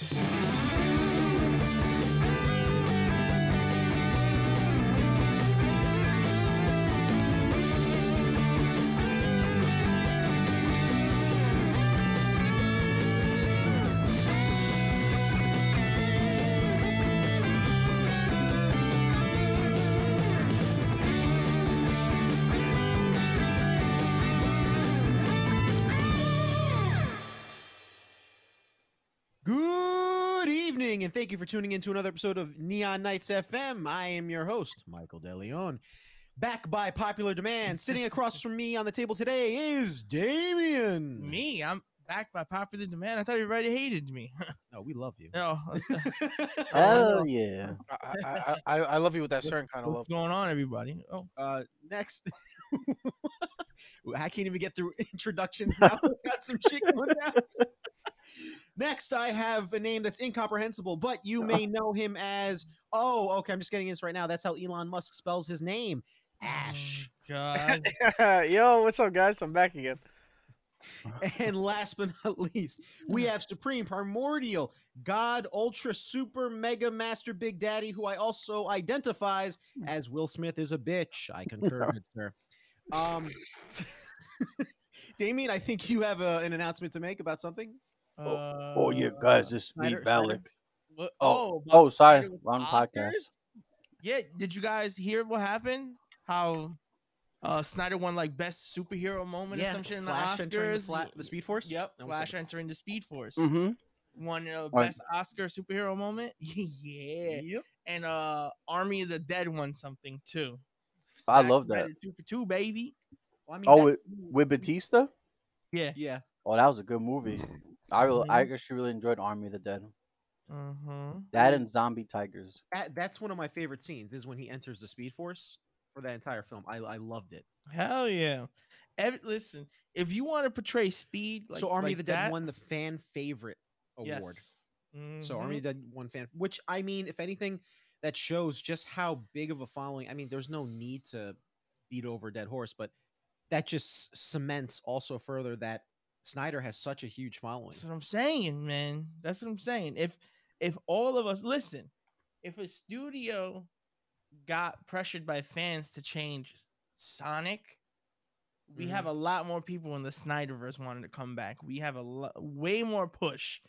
Good evening, and thank you for tuning in to another episode of Neon Knights FM. I am your host, Michael DeLeon. Back by popular demand, sitting across from me on the table today is Damien. Me, I'm back by popular demand. I thought everybody hated me. No, we love you. no, Hell yeah. I, I, I, I love you with that certain kind of love. what's going on, everybody? Oh, Uh, next, I can't even get through introductions now. We Got some shit going down. Next, I have a name that's incomprehensible, but you may know him as. Oh, okay. I'm just getting this right now. That's how Elon Musk spells his name. Ash. God. Yo, what's up, guys? I'm back again. And last but not least, we have Supreme Primordial God Ultra Super Mega Master Big Daddy, who I also identifies as Will Smith is a bitch. I concur, good sir. Um, Damien, I think you have a, an announcement to make about something. Oh, oh yeah, guys, this is me, Snyder- Snyder? Valak. What- Oh, about oh, sorry, wrong Oscars? podcast. Yeah, did you guys hear what happened? How uh Snyder won like best superhero moment or some shit in the Flash entering the, Oscars? Fla- the Speed Force. Yep, That Flash like- entering the Speed Force. Mm-hmm. Won uh, Right. best Oscar superhero moment. yeah. Yep. And uh Army of the Dead won something too. I Zack love that. Two for two, baby. Well, I mean, Oh, with, with Bautista? Yeah. yeah. Oh, that was a good movie. I really, I Mhm. actually really enjoyed Army of the Dead. Uh-huh. That and Zombie Tigers. That, that's one of my favorite scenes. Is when he enters the Speed Force for that entire film. I, I loved it. Hell yeah. Ev- listen, if you want to portray speed, like, so Army like of the Dead that, won the fan favorite award. yes. So Army of the Dead won fan, which I mean, if anything, that shows just how big of a following. I mean, there's no need to beat over a dead horse, but that just cements also further that Snyder has such a huge following. That's what I'm saying, man. That's what I'm saying. If if all of us listen, if a studio got pressured by fans to change Sonic, we Mm-hmm. have a lot more people in the Snyderverse wanting to come back. We have a lo- way more push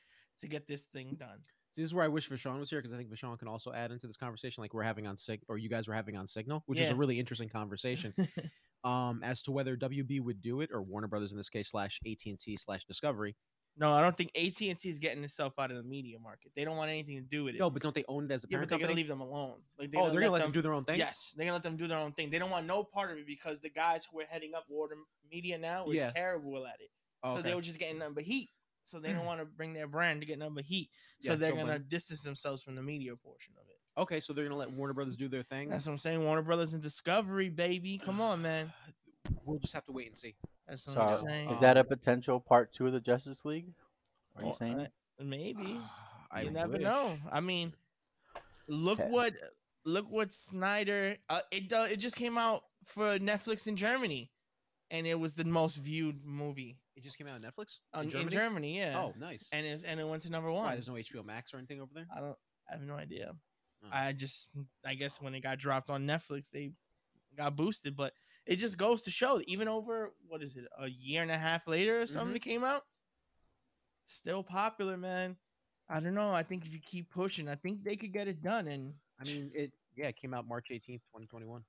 to get this thing done. See, this is where I wish Vashon was here because I think Vashon can also add into this conversation, like we're having on Sig, or you guys were having on Signal, which is a really interesting conversation. um, as to whether WB would do it or Warner Brothers in this case slash AT and T slash Discovery. no, I don't think AT and T is getting itself out of the media market. They don't want anything to do with it. No, but don't they own it as a yeah, parent but they're gonna leave them alone. Like oh, they're gonna let them them do their own thing. Yes, they're gonna let them do their own thing. They don't want no part of it because the guys who are heading up Warner Media now are Yeah. terrible at it. Oh, So okay. they were just getting nothing but heat. So they don't want to bring their brand to get nothing but heat. So Yeah, they're gonna distance themselves from the media portion of it. Okay, so they're gonna let Warner Brothers do their thing. That's what I'm saying. Warner Brothers and Discovery, baby. Come on, man. We'll just have to wait and see. That's what So, I'm saying. is that a potential part two of the Justice League? Are you Well, saying? I- maybe. I you never wish. know. I mean, look Okay. what look what Snyder. Uh, it do, it just came out for Netflix in Germany, and it was the most viewed movie It just came out on Netflix on, in, Germany? Yeah. Oh, nice. and it's and it went to number Why, one. there's no HBO Max or anything over there. I don't. I have no idea. Oh. I just. I guess when it got dropped on Netflix, they got boosted. But it just goes to show, even over what is it, a year and a half later or something Mhm. that came out, still popular, man. I don't know. I think if you keep pushing, I think they could get it done. And I mean, it yeah, it came out March 18th, 2021.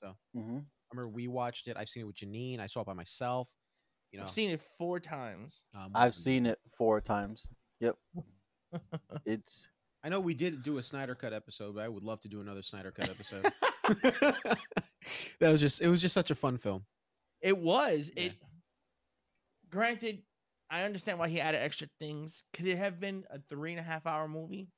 So hmm I remember we watched it. I've seen it with Janine. I saw it by myself. You know, I've seen it four times. um, I've seen it four times. Yep. It's I know we did do a Snyder Cut episode, but I would love to do another Snyder Cut episode. that was just it was just such a fun film. It was. Yeah. It. Granted, I understand why he added extra things. Could it have been a three and a half hour movie?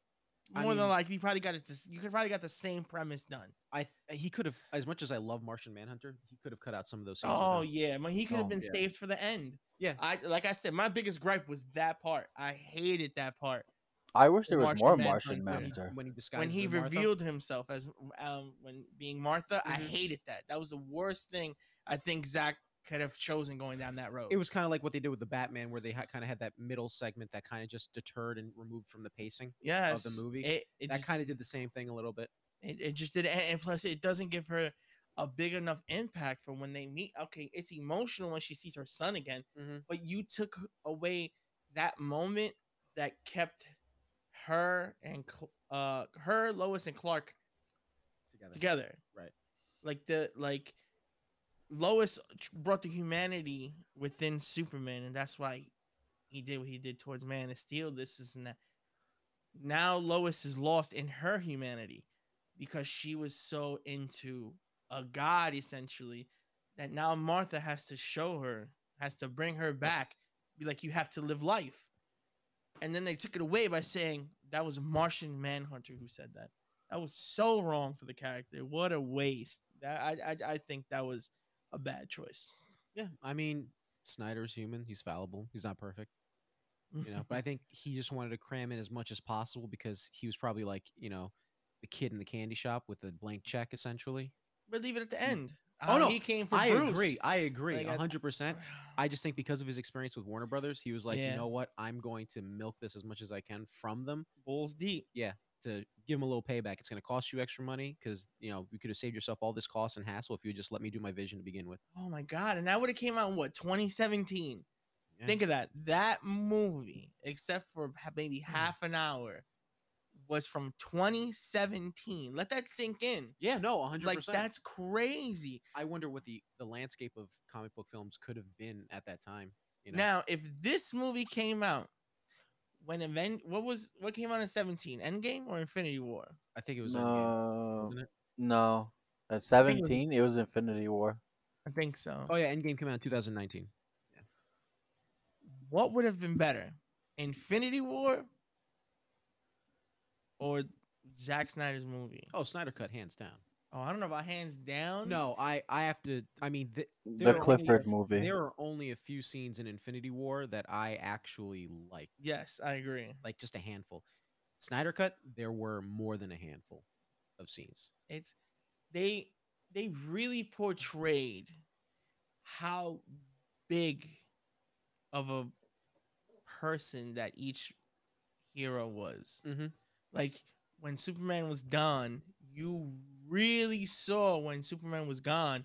I More than mean- likely, you probably got it. To, you could probably got the same premise done. I he could have as much as I love Martian Manhunter, he could have cut out some of those scenes. Oh yeah, I mean, he could have Oh, been yeah. saved for the end. Yeah. I like I said, my biggest gripe was that part. I hated that part I wish there was Martian more Manhunter Martian when he- Manhunter. when he disguised when he as Martha. revealed himself as um when being Martha. I Mhm. hated that. That was the worst thing I think Zack could have chosen going down that road. It was kind of like what they did with the Batman, where they ha- kind of had that middle segment that kind of just deterred and removed from the pacing. yes, of the movie. It, it, that kind of did the same thing a little bit. it, it just did, and, and plus it doesn't give her a big enough impact for when they meet. Okay, it's emotional when she sees her son again, Mhm. but you took away that moment that kept her and uh her Lois and Clark Together. together. Right. Like the like Lois brought the humanity within Superman, and that's why he did what he did towards Man of Steel. This is that. Now Lois is lost in her humanity because she was so into a god essentially that now Martha has to show her, has to bring her back, be like, you have to live life. And then they took it away by saying that was Martian Manhunter who said that. That was so wrong for the character. What a waste. That I I, I think that was a bad choice. Yeah, I mean, Snyder's human. He's fallible. He's not perfect, you know. but I think he just wanted to cram in as much as possible because he was probably like, you know, the kid in the candy shop with a blank check, essentially. but leave it at the end. Oh, no, he came for I Bruce. agree. I agree. Like, hundred percent. I just think because of his experience with Warner Brothers, he was like, Yeah. you know what? I'm going to milk this as much as I can from them Bulls deep. Yeah. To give him a little payback. It's going to cost you extra money because you know you could have saved yourself all this cost and hassle if you just let me do my vision to begin with. Oh my god! And that would have came out in what 2017. Yeah. Think of that. That movie, except for maybe Hmm. half an hour, was from 2017. Let that sink in. Yeah, no, hundred Like that's crazy. I wonder what the the landscape of comic book films could have been at that time. You know, Now, if this movie came out when event, what was what came out in 17? Endgame or Infinity War? I think it was Endgame, No, wasn't it? no. At think it was- 17, it was Infinity War. I think so. Oh yeah, Endgame came out in 2019. What would have been better, Infinity War or Zack Snyder's movie? Oh, Snyder cut hands down. Oh, I don't know about hands down. No, I I have to. I mean, th- The There are only Clifford movie. there are only a few scenes in Infinity War that I actually like, Yes, I agree. like just a handful. Snyder cut, there were more than a handful of scenes. It's they they really portrayed how big of a person that each hero was. Mm-hmm. Like when Superman was done, you really saw when Superman was gone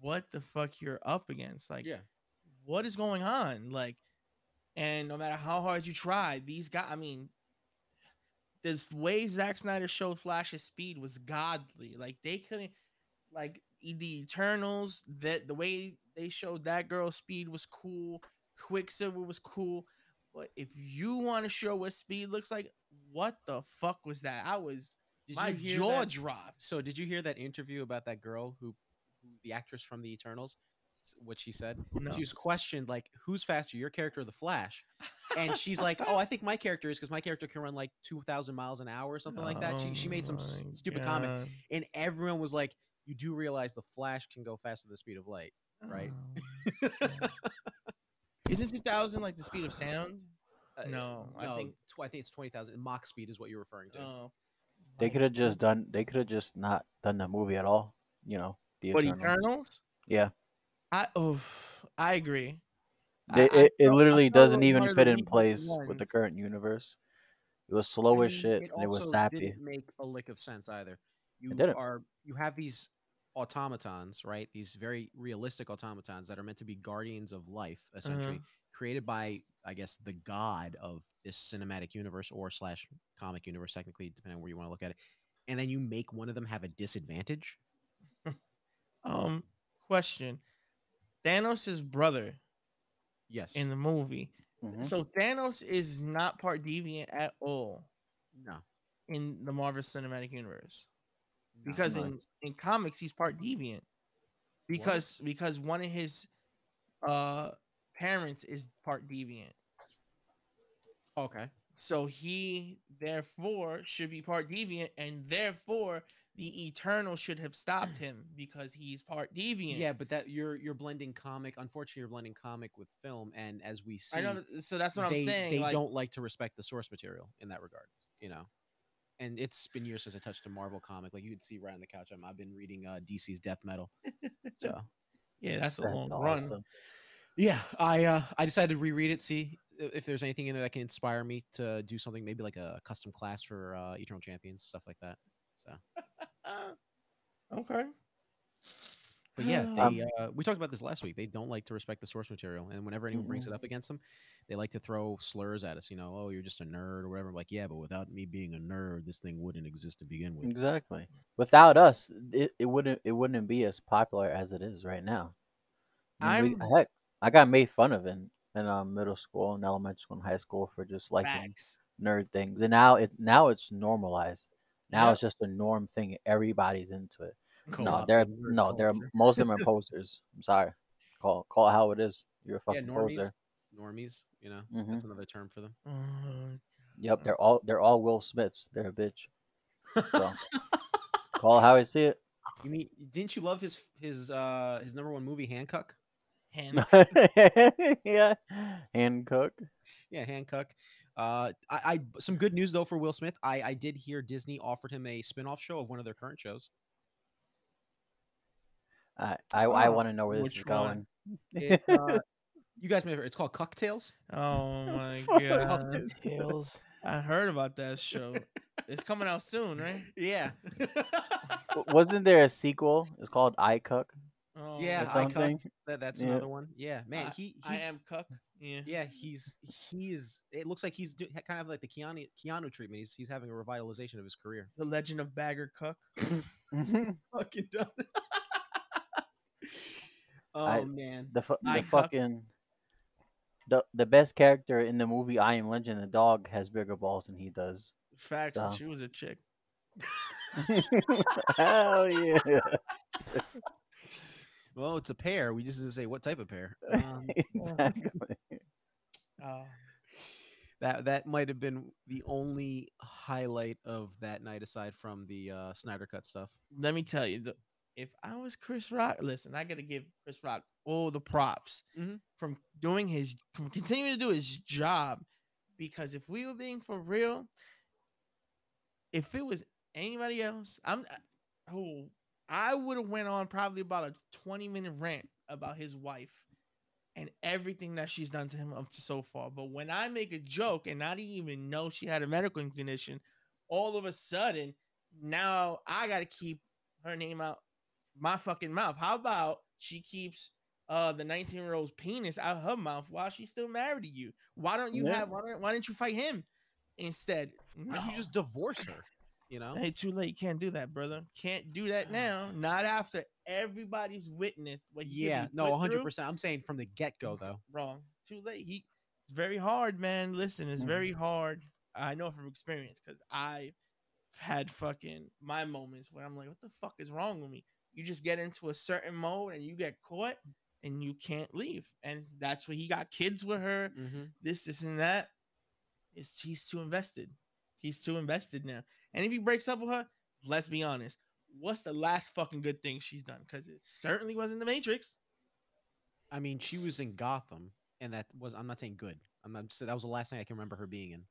what the fuck you're up against. Like Yeah, what is going on? Like, and no matter how hard you try, these guys, I mean, the way Zack Snyder showed Flash's speed was godly. Like, they couldn't, like, the Eternals, that the way they showed that girl's speed was cool. Quicksilver was cool. But if you want to show what speed looks like, what the fuck was that? I was, did my you jaw that- dropped. So, did you hear that interview about that girl who, who the actress from the Eternals? What she said? No. She was questioned like, "Who's faster, your character or the Flash?" And she's like, "Oh, I think my character is because my character can run like two thousand miles an hour or something like that." She, she made some s- Oh my stupid comment, and everyone was like, "You do realize the Flash can go faster than the speed of light, right?" Oh. Isn't 2000 like the speed of sound? Uh, No, I think- tw- I think it's twenty thousand. Mach speed is what you're referring to. Oh, They could have just done. They could have just not done the movie at all. You know, the What Eternals. Eternals? Yeah, I oh, I agree. They, I it, felt- it I literally doesn't even one of the fit in weakest place with the current universe. It was slow I as mean, shit, and it was also sappy. Didn't make a lick of sense either. You didn't. are you have these automatons, right? These very realistic automatons that are meant to be guardians of life, essentially Uh-huh. Created by, I guess, the god of this cinematic universe or slash comic universe, technically, depending on where you want to look at it. And then you make one of them have a disadvantage. Um, question: Thanos' brother Yes. in the movie. Mhm. So Thanos is not part deviant at all no. in the Marvel Cinematic Universe. not because much. in in comics he's part deviant because because one of his uh parents is part deviant okay. so he therefore should be part deviant and therefore the eternal should have stopped him because he's part deviant Yeah, but that you're you're blending comic. Unfortunately, you're blending comic with film, and as we see, i know so that's what they, i'm saying They like, don't like to respect the source material in that regard, you know. And it's been years since I touched a Marvel comic. Like you could see right on the couch, I'm, I've been reading uh, DC's Death Metal. So, Yeah, that's a That's long run. Yeah, I uh, I decided to reread it, see if there's anything in there that can inspire me to do something, maybe like a custom class for uh, Eternal Champions, stuff like that. So, okay. but yeah, Um, uh, we talked about this last week. They don't like to respect the source material, and whenever anyone brings it up against them, they like to throw slurs at us. You know, oh, you're just a nerd or whatever. I'm like, yeah, but without me being a nerd, this thing wouldn't exist to begin with. Exactly. Without us, it, it wouldn't it wouldn't be as popular as it is right now. I mean, I'm heck, I got made fun of in in um, middle school and elementary school and high school for just liking Facts. nerd things, and now it now it's normalized. Now Yep. it's just a norm thing. Everybody's into it. No, Co-opted they're nerd no, they're most of them are posers. I'm sorry. Call call it how it is. You're a yeah, fucking normies, poser. normies. You know, Mhm. that's another term for them. Uh, Yep, they're all they're all Will Smiths. They're a bitch. So call it how I see it. You mean didn't you love his his uh his number one movie Hancock? Hand- yeah, Hancock. Yeah, Hancock. Uh, I, I some good news though for Will Smith. I I did hear Disney offered him a spin-off show of one of their current shows. I I, I want to know where this which is going. It, uh, you guys may have heard, it's called Cocktails. oh my fuck? god. Tails. I heard about that show. It's coming out soon, right? Yeah. Wasn't there a sequel? It's called I Cook Oh, Yeah, or I Cuck. that, that's Yeah. another one. Yeah, man. I- he I he's, am Cuck. Yeah. Yeah, he's he is. It looks like he's do, kind of like the Keanu Keanu treatment. He's he's having a revitalization of his career. The Legend of Bagger Cuck. Mm-hmm. Fucking done. oh I- man. the fu- I the Cuck. fucking the the best character in the movie I Am Legend. The dog has bigger balls than he does. Facts. So- She was a chick. Hell yeah! Well, it's a pair. We just didn't say what type of pair. Um, exactly. Oh, that that might have been the only highlight of that night, aside from the uh, Snyder Cut stuff. let me tell you, the, if I was Chris Rock, listen, I gotta give Chris Rock all the props Mhm. from doing his, from continuing to do his job. Because if we were being for real, if it was anybody else, I'm, oh, I would have went on probably about a 20 minute rant about his wife and everything that she's done to him up to so far. But when I make a joke and I didn't even know she had a medical condition, all of a sudden now I got to keep her name out my fucking mouth. How about she keeps uh the 19 year old's penis out of her mouth while she's still married to you? Why don't you Yeah. have why don't, why didn't you fight him instead? Why don't you just divorce her? You know. Hey, too late. Can't do that, brother. Can't do that now. Not after everybody's witnessed what he Yeah. No, put hundred percent. I'm saying from the get go though. Wrong. Too late. He. It's very hard, man. Listen, it's very hard. I know from experience because I had fucking my moments where I'm like, what the fuck is wrong with me? You just get into a certain mode and you get caught and you can't leave. And that's where he got kids with her. Mm-hmm. This, this, and that. It's he's too invested. He's too invested now. And if he breaks up with her, let's be honest. What's the last fucking good thing she's done? Because it certainly wasn't the Matrix. I mean, she was in Gotham, and that was. I'm not saying good. I'm not. Saying that was the last thing I can remember her being in.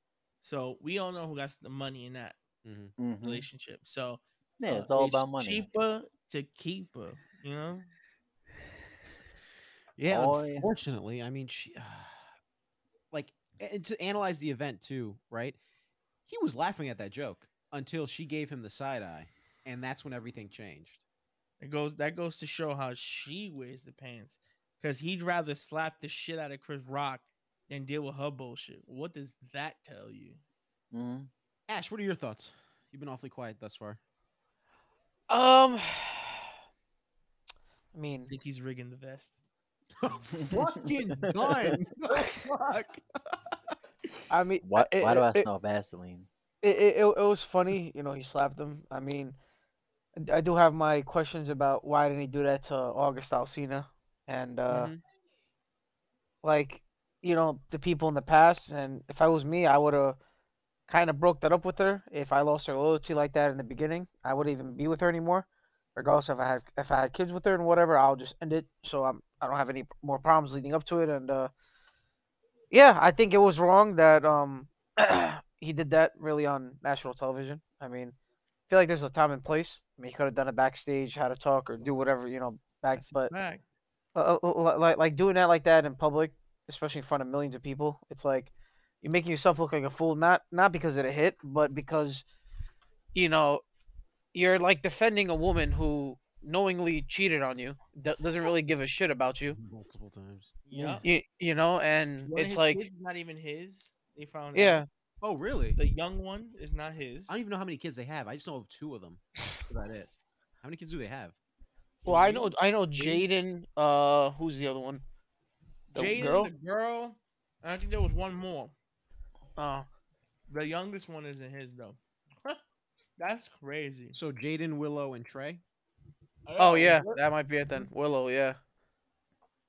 So we all know who got the money in that Mm-hmm. Mhm. relationship. So Yeah, uh, it's all about money. Cheaper to keep her, you know. Yeah, Oh, yeah. unfortunately, I mean, she, like, and to analyze the event too, right? He was laughing at that joke until she gave him the side eye, and that's when everything changed. It goes that goes to show how she wears the pants. Because he'd rather slap the shit out of Chris Rock than deal with her bullshit. What does that tell you? Mhm. Ash, what are your thoughts? You've been awfully quiet thus far. Um, I mean, I think he's rigging the vest. Fucking done. Fuck. I mean, Why, it- why do I it- smell Vaseline? It, it, it, was funny, you know, he slapped him. I mean, I- do have my questions about why didn't he do that to August Alsina and uh Mhm. like, you know, the people in the past. And if I was me, I would have kind of broke that up with her. If I lost her loyalty like that in the beginning, I wouldn't even be with her anymore. Regardless if I had if I had kids with her and whatever, I'll just end it. So I'm I don't have any more problems leading up to it. And uh, yeah, I think it was wrong that um he did that really on national television. I mean, I feel like there's a time and place. I mean, he could have done it backstage, had a talk, or do whatever, you know, back. That's But fact. like like doing that like that in public, especially in front of millions of people. It's like you're making yourself look like a fool, not not because of the hit, but because you know you're like defending a woman who knowingly cheated on you, do- doesn't really give a shit about you. multiple times. Yeah. You, you know, and One it's like not even his. They found out. Yeah, Oh, really? The young one is not his. I don't even know how many kids they have. I just know of two of them. That's about it. How many kids do they have? well I know I know Jaden. Uh, who's the other one? The Jaden, girl. the girl. I think there was one more. Uh, The youngest one isn't his though. That's crazy. So Jaden, Willow, and Trey. oh yeah, that might be it then. Willow, yeah.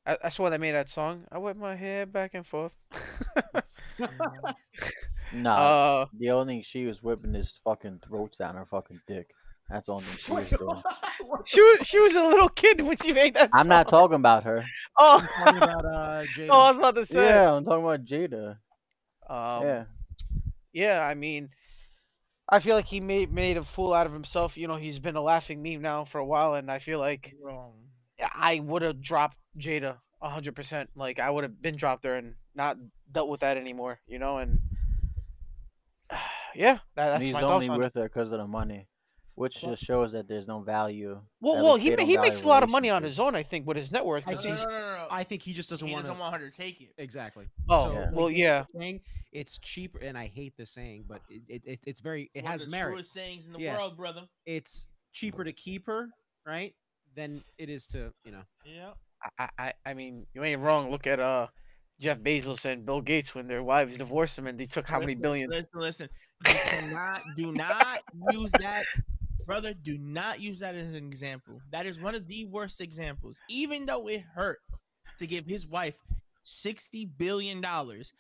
I, that's why they made that song. I whip my hair back and forth. Nah, uh, the only thing she was whipping his fucking throats down her fucking dick. That's the only thing she was doing. she was she was a little kid when she made that. I'm not talking about her. Oh, talking about uh, Jaden. oh, I was about to say. Yeah, I'm talking about Jada. Um, yeah. yeah, I mean, I feel like he made made a fool out of himself. You know, he's been a laughing meme now for a while, and I feel like Wrong. I would have dropped Jada hundred percent. Like I would have been dropped there and not dealt with that anymore. You know, and yeah, that, And he's my only thoughts on it. with her because of the money, which Well- just shows that there's no value. Well, well, he ma- he makes a lot of money on his own, I think, with his net worth I because No, no, he's. no, no, no. I think he just doesn't he want doesn't to. want her to take it. Exactly. Oh, So, Yeah. well, yeah. saying, it's cheaper, and I hate this saying, but it, it, it it's very it One has of the merit. truest sayings in the Yeah. world, brother. It's cheaper to keep her, right, than it is to you know. Yeah. I, I, I mean, you ain't wrong. Look at uh, Jeff Bezos and Bill Gates when their wives divorced them and they took how many billions? Listen, listen. You cannot, do not use that, brother. Do not use that as an example. That is one of the worst examples. Even though it hurt to give his wife sixty billion dollars,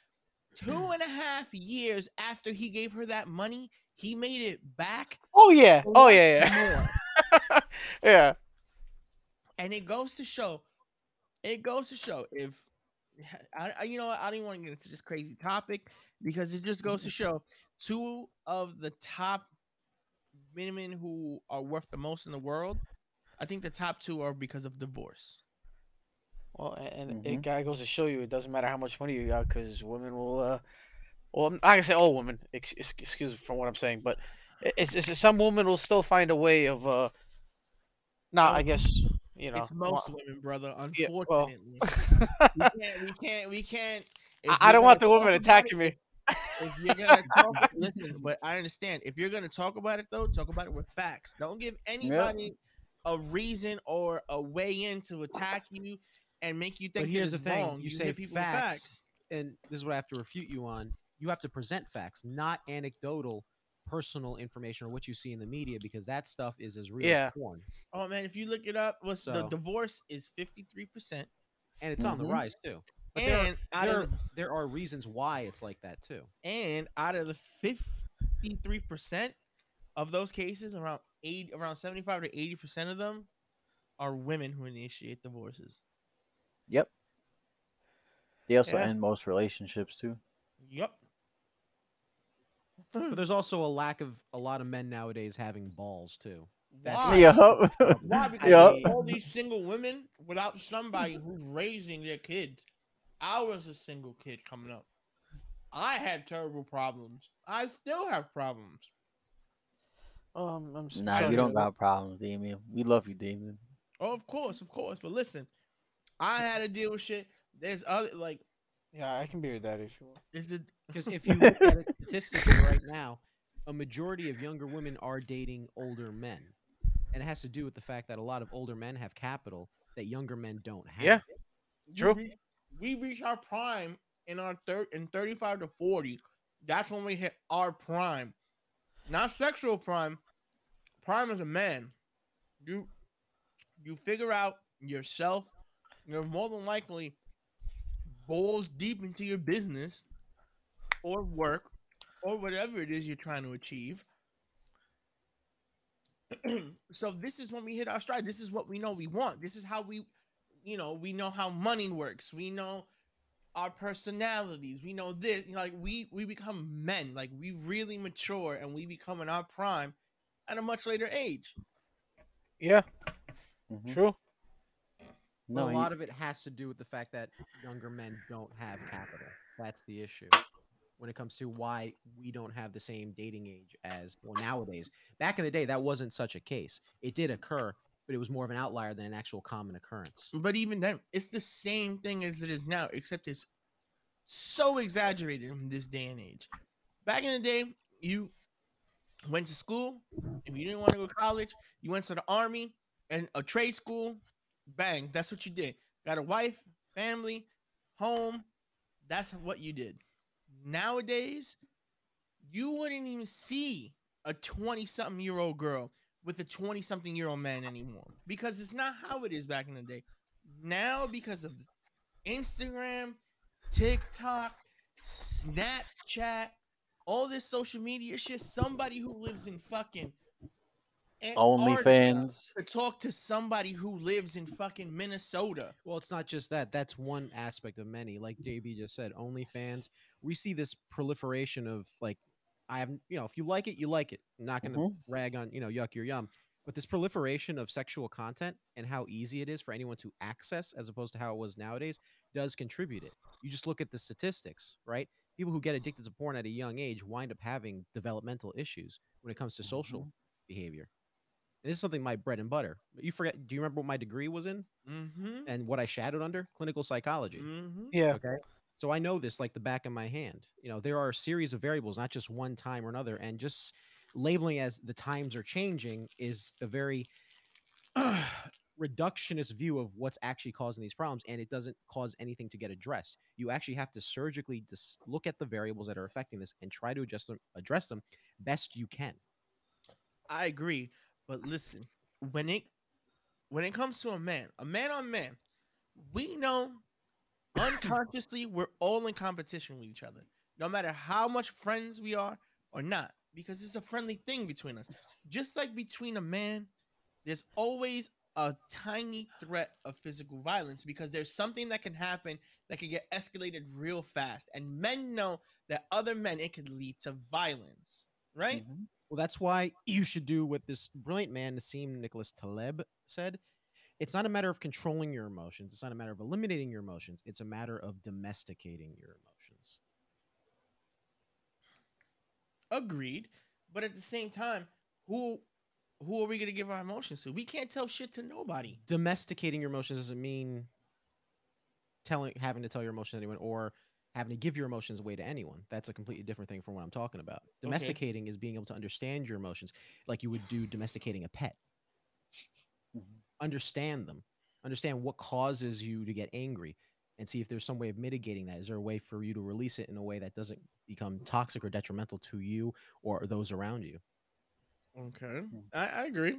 two mm. and a half years after he gave her that money, he made it back. Oh yeah, oh yeah, yeah, yeah. And it goes to show, it goes to show if I, I you know what, I don't want to get into this crazy topic because it just goes to show two of the top women who are worth the most in the world. I think the top two are because of divorce. Well, a- and Mhm. it guy goes to show you it doesn't matter how much money you got because women will. uh Well, I'm not gonna say all women. Ex- ex- excuse me from what I'm saying, but it's, it's some women will still find a way of. uh Nah, No, I guess you know. it's most women, brother. Yeah, well. Unfortunately, we can't. We can't. We can't. I, I don't want the woman attacking it, me. if you're gonna talk, listen, but I understand. If you're gonna talk about it though, talk about it with facts. Don't give anybody a reason or a way in to attack you and make you think But here's the thing: wrong. you say hit people with facts, and this is what I have to refute you on. You have to present facts, not anecdotal, personal information or what you see in the media, because that stuff is as real Yeah. as porn, Oh man, if you look it up, what's the divorce is fifty three percent, and it's on the Mhm. rise too. But there are- and there, of are, there are reasons why it's like that too. and out of the fifty three percent of those cases, around eight, around seventy five to eighty percent of them are women who initiate divorces. Yep. They also Yeah. end most relationships too. Yep. But there's also a lack of a lot of men nowadays having balls too. That's- Why? Yep. Why? Because Yep. all these single women without somebody who's raising their kids. I was a single kid coming up. I had terrible problems. I still have problems. Um, I'm s- Nah, sorry you don't hear got problems, Damien. We love you, Damien. Oh, of course, of course. But listen, I had to deal with shit. There's other like. Yeah, I can be your daddy if you want. is the Because if you look at it statistically right now, a majority of younger women are dating older men, and it has to do with the fact that a lot of older men have capital that younger men don't have. Yeah. we True. reach, we reach our prime in our third in 35 to 40. That's when we hit our prime. Not sexual prime. Prime as a man. You you figure out yourself. You're more than likely balls deep into your business or work or whatever it is you're trying to achieve. so this is when we hit our stride. This is what we know we want. This is how we, you know, we know how money works. We know our personalities. We know this. You know, like we we become men. Like we really mature and we become in our prime at a much later age. Yeah, Mhm. true. But No, a you- lot of it has to do with the fact that younger men don't have capital. That's the issue when it comes to why we don't have the same dating age as well nowadays. Back in the day, that wasn't such a case. It did occur, but it was more of an outlier than an actual common occurrence. But even then, it's the same thing as it is now, except it's so exaggerated in this day and age. Back in the day, you went to school. If you didn't want to go to college, you went to the army and a trade school. Bang, that's what you did. Got a wife, family, home. That's what you did. Nowadays, you wouldn't even see a 20 something year old girl with a 20 something year old man anymore because it's not how it is back in the day. Now, because of Instagram, TikTok, Snapchat, all this social media shit, somebody who lives in fucking OnlyFans. to talk to somebody who lives in fucking Minnesota. Well, it's not just that. That's one aspect of many. Like JB just said, OnlyFans. We see this proliferation of like, I have, you know, if you like it, you like it. I'm not going to Mhm. rag on, you know, yuck your yum. But this proliferation of sexual content and how easy it is for anyone to access, as opposed to how it was nowadays, does contribute it. You just look at the statistics, right? People who get addicted to porn at a young age wind up having developmental issues when it comes to social behavior. And this is something my bread and butter. You forget? Do you remember what my degree was in? Mm-hmm. and what I shadowed under clinical psychology. Mm-hmm. Yeah. Okay. So I know this like the back of my hand. You know, there are a series of variables, not just one time or another. And just labeling as the times are changing is a very reductionist view of what's actually causing these problems. And it doesn't cause anything to get addressed. You actually have to surgically dis- look at the variables that are affecting this and try to adjust them, address them best you can. I agree, but listen, when it when it comes to a man, a man on man, we know unconsciously we're all in competition with each other, no matter how much friends we are or not, because it's a friendly thing between us. Just like between a man, there's always a tiny threat of physical violence because there's something that can happen that can get escalated real fast, and men know that other men it could lead to violence, right? Mhm. Well, that's why you should do what this brilliant man, Nassim Nicholas Taleb, said. It's not a matter of controlling your emotions. It's not a matter of eliminating your emotions. It's a matter of domesticating your emotions. Agreed. But at the same time, who who are we gonna give our emotions to? We can't tell shit to nobody. Domesticating your emotions doesn't mean telling, having to tell your emotions to anyone, or having to give your emotions away to anyone. That's a completely different thing from what I'm talking about. Domesticating is being able to understand your emotions, like you would do domesticating a pet. Mhm. understand them understand what causes you to get angry and see if there's some way of mitigating that is there a way for you to release it in a way that doesn't become toxic or detrimental to you or those around you Okay. I, I agree.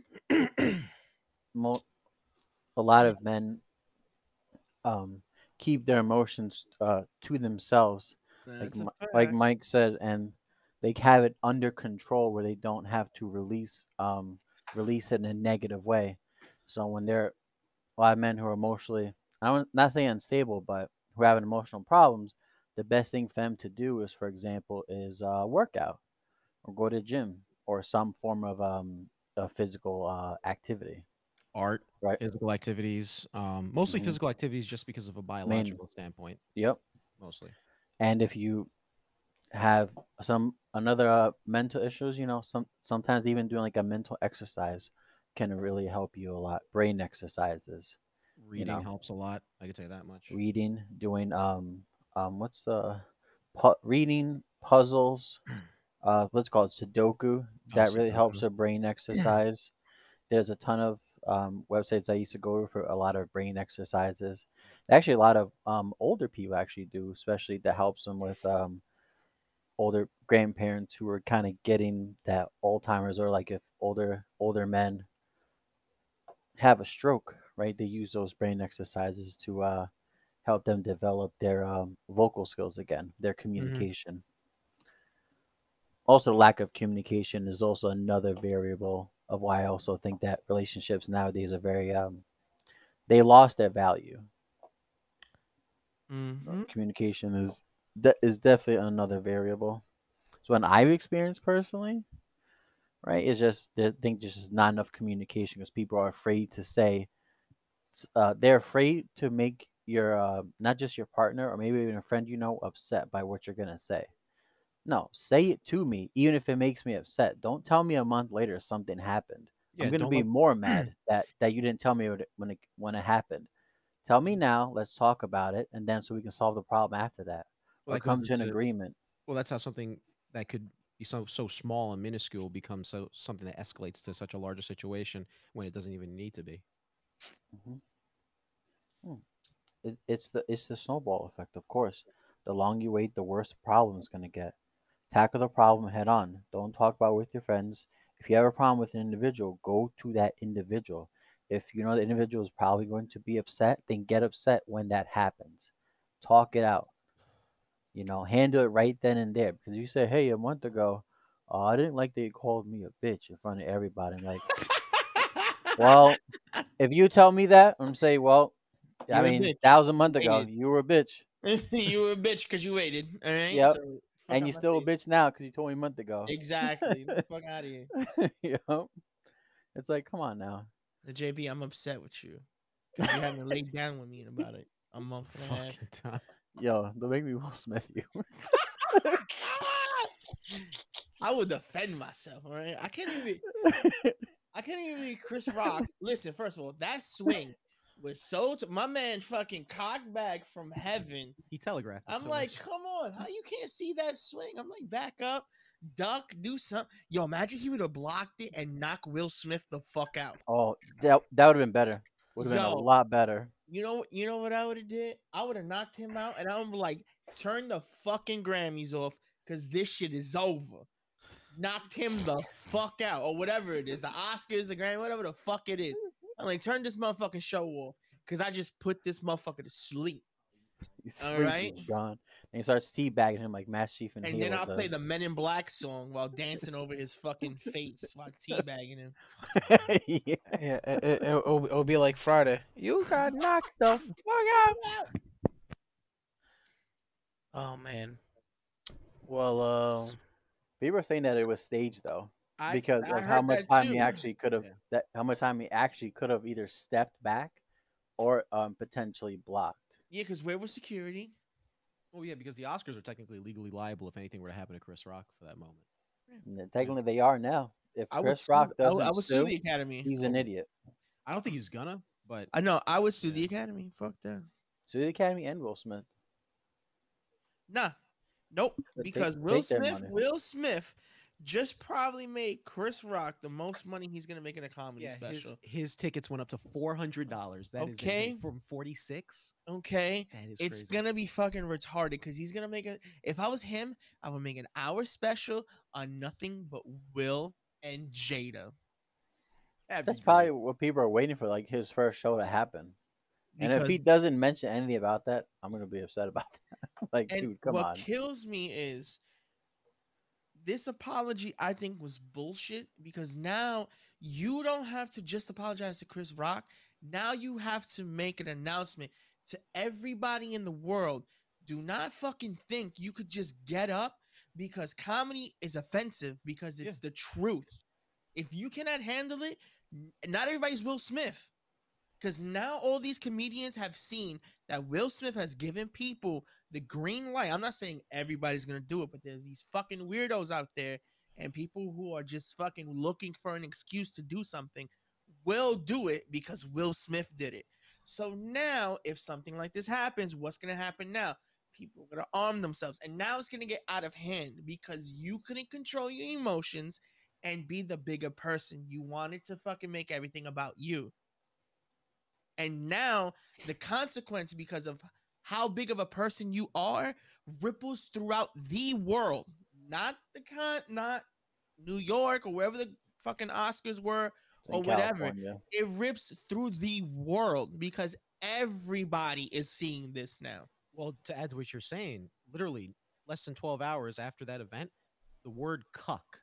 A lot of men um, keep their emotions uh, to themselves, like, That's a Mi- like. Mike said, and they have it under control where they don't have to release um, release it in a negative way. So when they're a lot of men who are emotionally, I'm not saying unstable, but who have emotional problems, the best thing for them to do is, for example, is uh, workout or go to the gym or some form of um, a physical uh, activity. Art Right. physical activities um, mostly Mhm. physical activities just because of a biological standpoint Yep. mostly and if you have some another uh, mental issues you know some sometimes even doing like a mental exercise can really help you a lot brain exercises reading know. helps a lot i can tell you that much reading doing um um what's the pu- reading puzzles uh what's called sudoku that really helps Sudoku. a brain exercise there's a ton of um, websites i used to go to for a lot of brain exercises. Actually a lot of um, older people actually do especially that helps them with um, older grandparents who are kind of getting that alzheimer's or like if older older men have a stroke right they use those brain exercises to uh, help them develop their um, vocal skills again their communication. Also lack of communication is also another variable of why i also think that relationships nowadays are very um, they lost their value Mhm. communication is de- is definitely another variable. So when I've experienced personally, right, it's just I think there's just not enough communication because people are afraid to say uh, they're afraid to make your uh, not just your partner or maybe even a friend you know upset by what you're gonna say. No, say it to me, even if it makes me upset. Don't tell me a month later something happened. Yeah, I'm gonna don't be let- more mad that that you didn't tell me when it, when it when it happened. Tell me now. Let's talk about it, and then so we can solve the problem after that, Well, or that come to an into- agreement. Well, that's how something that could be so so small and minuscule becomes so something that escalates to such a larger situation when it doesn't even need to be. Mm-hmm. Hmm. It, it's the it's the snowball effect, of course. The longer you wait, the worse the problem is gonna get. Tackle the problem head on. Don't talk about it with your friends. If you have a problem with an individual, go to that individual. If you know the individual is probably going to be upset, then get upset when that happens. Talk it out. You know, handle it right then and there. Because you say, "Hey, a month ago, oh, I didn't like that you called me a bitch in front of everybody." I'm like, well, if you tell me that, I'm say, well, I mean, that was a month ago. You were a bitch, you were a bitch because you waited. All right. Yep. So, and you're my still a bitch now because you told me a month ago. Exactly. Get the fuck out of here. you know, it's like, come on now. The JB, I'm upset with you because you haven't laid down with me in about it a month and a half. Time. Yo, don't make me Will Smith you. I would defend myself. All right. I can't even. I can't even be Chris Rock. Listen, first of all, that swing was so. T- my man fucking cocked back from heaven. He telegraphed. I'm so like, much. come on, how you can't see that swing? I'm like, back up, duck, do something. Yo, imagine he would have blocked it and knocked Will Smith the fuck out. oh, that that would have been better. Would have been a lot better. You know, you know what I would have did? I would have knocked him out, and I'm like, turn the fucking Grammys off, cause this shit is over. Knocked him the fuck out, or whatever it is, the Oscars, the Grammy, whatever the fuck it is. I'm like, turn this motherfucking show off, cause I just put this motherfucker to sleep. His All sleep right. is gone. And he starts teabagging him like Master Chief and, And then I'll play the. Men in Black song while dancing over his fucking face while teabagging him. yeah. Yeah, it, it, it'll, it'll be like Friday. You got knocked the fuck out. Oh man. Well, uh, People are saying that it was staged though, I- because I of how much that time he actually could have Yeah. that how much time he actually could have either stepped back or um, potentially blocked. Yeah, because where was security? Well, yeah, because the Oscars are technically legally liable if anything were to happen to Chris Rock for that moment. And then technically, they are now. If I would Chris Rock I would- doesn't I would sue sue, the Academy. he's an idiot. I don't think he's gonna, but I know. I would sue Yeah. the Academy. Fuck that. Sue the Academy and Will Smith. Nah. Nope. But Because take- Will take Smith. Will Smith just probably made Chris Rock the most money he's gonna make in a comedy yeah, special. his tickets went up to four hundred dollars. That is a- Okay. from forty six. Okay. That is It's crazy. gonna be fucking retarded because he's gonna make a. If I was him, I would make an hour special on nothing but Will and Jada. That'd be That's great. probably what people are waiting for, like his first show to happen. And if he doesn't mention anything about that, I'm gonna be upset about that. like, and dude, come what on. kills me is this apology i think was bullshit because now you don't have to just apologize to chris rock. Now you have to make an announcement to everybody in the world. Do not fucking think you could just get up because comedy is offensive because it's the truth. If you cannot handle it not everybody's will smith. Because now all these comedians have seen that Will Smith has given people the green light. I'm not saying everybody's gonna do it, but there's these fucking weirdos out there and people who are just fucking looking for an excuse to do something will do it because Will Smith did it. So now, if something like this happens, what's gonna happen now? People are gonna arm themselves, and now it's gonna get out of hand because you couldn't control your emotions and be the bigger person. You wanted to fucking make everything about you. And now the consequence because of how big of a person you are ripples throughout the world not the con not new york or wherever the fucking oscars were or whatever. California. it rips through the world because everybody is seeing this now Well, to add to what you're saying, literally less than 12 hours after that event, the word cuck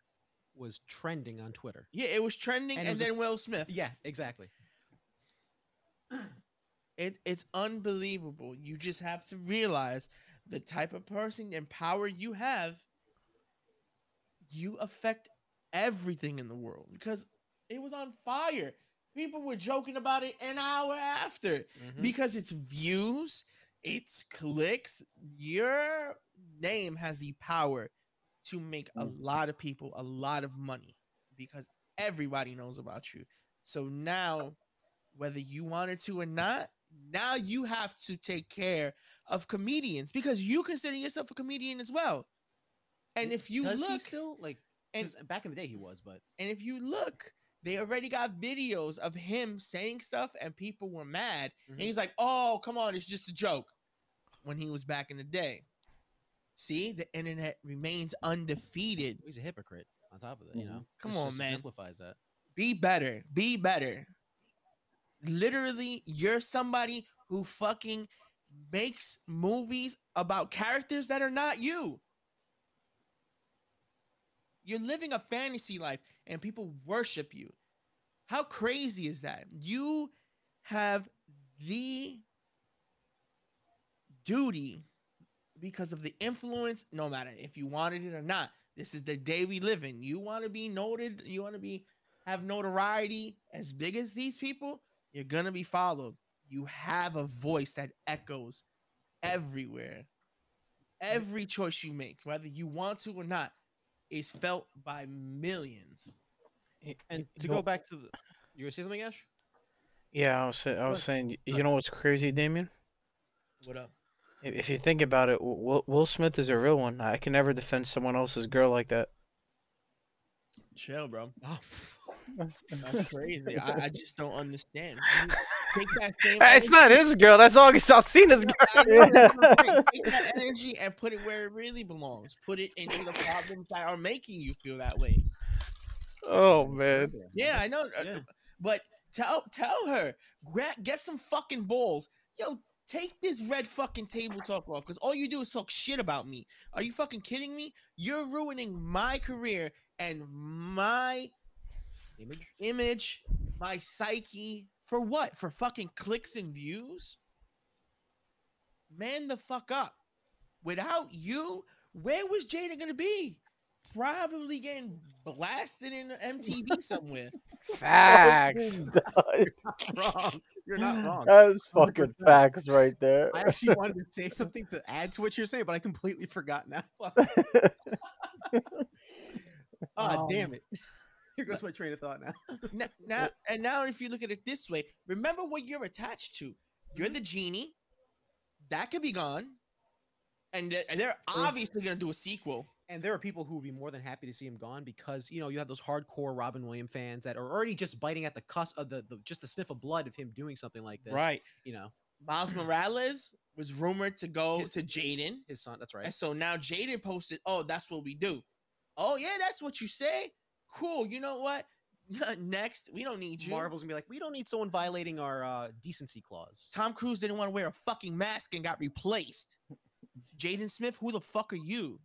was trending on Twitter. yeah it was trending And and, it was a then will smith Yeah, exactly. It, it's unbelievable you just have to realize the type of person and power you have you affect everything in the world because it was on fire people were joking about it an hour after Mhm. because it's views, it's clicks. Your name has the power to make a lot of people a lot of money because everybody knows about you. So now, whether you wanted to or not, now you have to take care of comedians because you consider yourself a comedian as well. And if you Does look, still like, and- back in the day he was, but and if you look, they already got videos of him saying stuff and people were mad. Mhm. And he's like, oh, come on, it's just a joke when he was back in the day. See, the internet remains undefeated. he's a hypocrite. On top of that, you know, Come This on, man. Exemplifies that. Be better. Be better. Literally, you're somebody who fucking makes movies about characters that are not you. You're living a fantasy life and people worship you. How crazy is that? You have the duty because of the influence, no matter if you wanted it or not. This is the day we live in. You want to be noted, you want to be have notoriety as big as these people, you're gonna be followed. You have a voice that echoes everywhere. Every choice you make, whether you want to or not, is felt by millions. And to go back to the, you gonna say something, Ash? Yeah, I was say, I was saying, you know what's crazy, Damien? What up? If, if you think about it, Will, Will Smith is a real one. I can never defend someone else's girl like that. Chill, bro. Oh, That's crazy. I, I just don't understand. Take that same It's not his girl. That's August Alsina's girl. I know, that's what I'm saying. Take that energy and put it where it really belongs. Put it into the problems that are making you feel that way. Oh man. Yeah, I know. uh, Yeah. But tell tell her, get some fucking balls. Yo, take this red fucking table talk off because all you do is talk shit about me. Are you fucking kidding me? You're ruining my career and my Image. image, my psyche for what? For fucking clicks and views? Man, the fuck up. Without you, where was Jada gonna be? Probably getting blasted in MTV somewhere. Facts. wrong. You're not wrong. That's fucking facts right there. I actually wanted to say something to add to what you're saying, but I completely forgot now. Ah, damn it. Here goes my train of thought now. now, now, and now, if you look at it this way, remember what you're attached to. You're mm-hmm. the genie. That could be gone, and they're, and they're obviously gonna do a sequel. And there are people who would be more than happy to see him gone because you know you have those hardcore Robin Williams fans that are already just biting at the cusp of the, the just the sniff of blood of him doing something like this. Right. You know, Miles Morales was rumored to go His- to Jaden, his son. That's right. and so now Jaden posted, "Oh, that's what we do." Oh yeah, that's what you say. Cool. You know what? Next, we don't need you. Marvel's gonna be like, we don't need someone violating our uh, decency clause. Tom Cruise didn't want to wear a fucking mask and got replaced. Jaden Smith, who the fuck are you?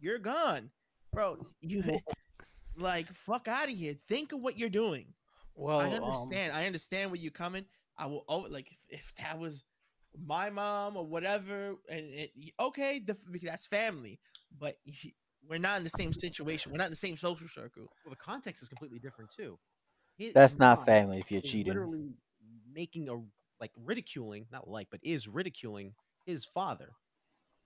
You're gone, bro. You like fuck out of here. Think of what you're doing. Well, I um, understand. I understand where you're coming. I will. Oh, like if, if that was my mom or whatever, and it, okay, the, that's family. But he- we're not in the same situation. We're not in the same social circle. Well, the context is completely different too. His That's not mom family if you're cheating. Literally making a like ridiculing, not like, but is ridiculing his father.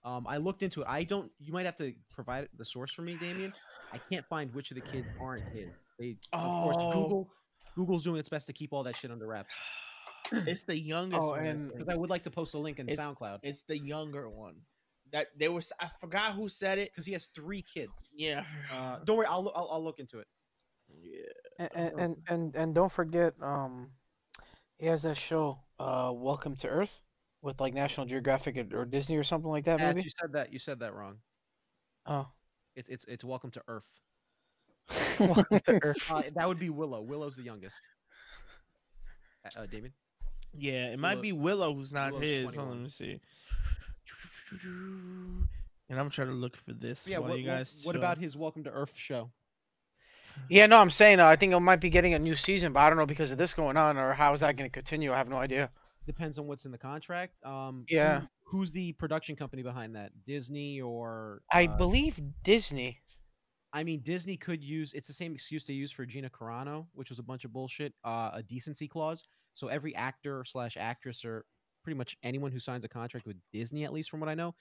Um, I looked into it. I don't. You might have to provide the source for me, Damien. I can't find which of the kids aren't his. They, of course, Oh. Google. Google's doing its best to keep all that shit under wraps. It's the youngest. Oh, one, I and- I would like to post a link in It's- SoundCloud it's the younger one. That there was. I forgot who said it. because he has three kids. Yeah. Uh, don't worry, I'll, loo- I'll I'll look into it. yeah. and, and and and and don't forget, um, he has that show, uh, Welcome to Earth, with like National Geographic or, or Disney or something like that, Ash, maybe. you said that. You said that wrong. Oh, It's it's it's Welcome to Earth. Welcome to Earth. Uh, that would be Willow. Willow's the youngest. Uh, uh, David. Yeah, it might be Willow who's not Willow's his. Hold on, let me see. And I'm trying to look for this. Yeah. What, you guys what show. about his Welcome to Earth show? Yeah, no, I'm saying uh, I think it might be getting a new season, but I don't know because of this going on or how is that going to continue. I have no idea. Depends on what's in the contract. Um, Yeah. who- who's the production company behind that? Disney or? I uh, believe Disney. I mean, Disney could use it's the same excuse they used for Gina Carano, which was a bunch of bullshit, uh, a decency clause. So every actor slash actress or pretty much anyone who signs a contract with Disney, at least from what I know,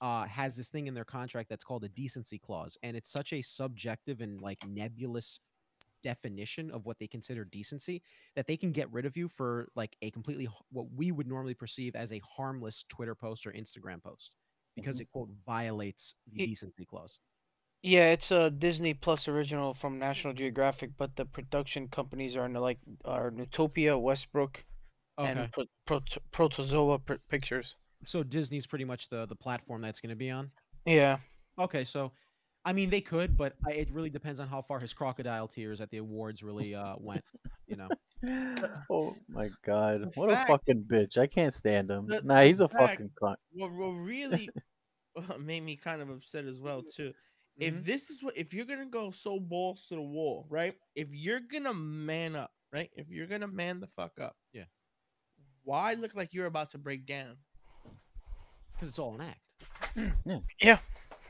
uh, has this thing in their contract that's called a decency clause, and it's such a subjective and like nebulous definition of what they consider decency that they can get rid of you for like a completely what we would normally perceive as a harmless Twitter post or Instagram post because it quote violates the It- decency clause. Yeah, it's a Disney Plus original from National Geographic, but the production companies are n- like are Nutopia, Westbrook, Okay. and Pro- Prot- Protozoa Pr- Pictures. so Disney's pretty much the the platform that's going to be on. Yeah. Okay, so I mean they could, but I, it really depends on how far his crocodile tears at the awards really uh went. You know, oh my god, The what fact- a fucking bitch! I can't stand him. The- nah, he's a fact- fucking cunt. what, what really uh, made me kind of upset as well too. If this is what if you're gonna go so balls to the wall, right? If you're gonna man up, right? If you're gonna man the fuck up, Yeah. Why look like you're about to break down? because it's all an act. Yeah. Yeah.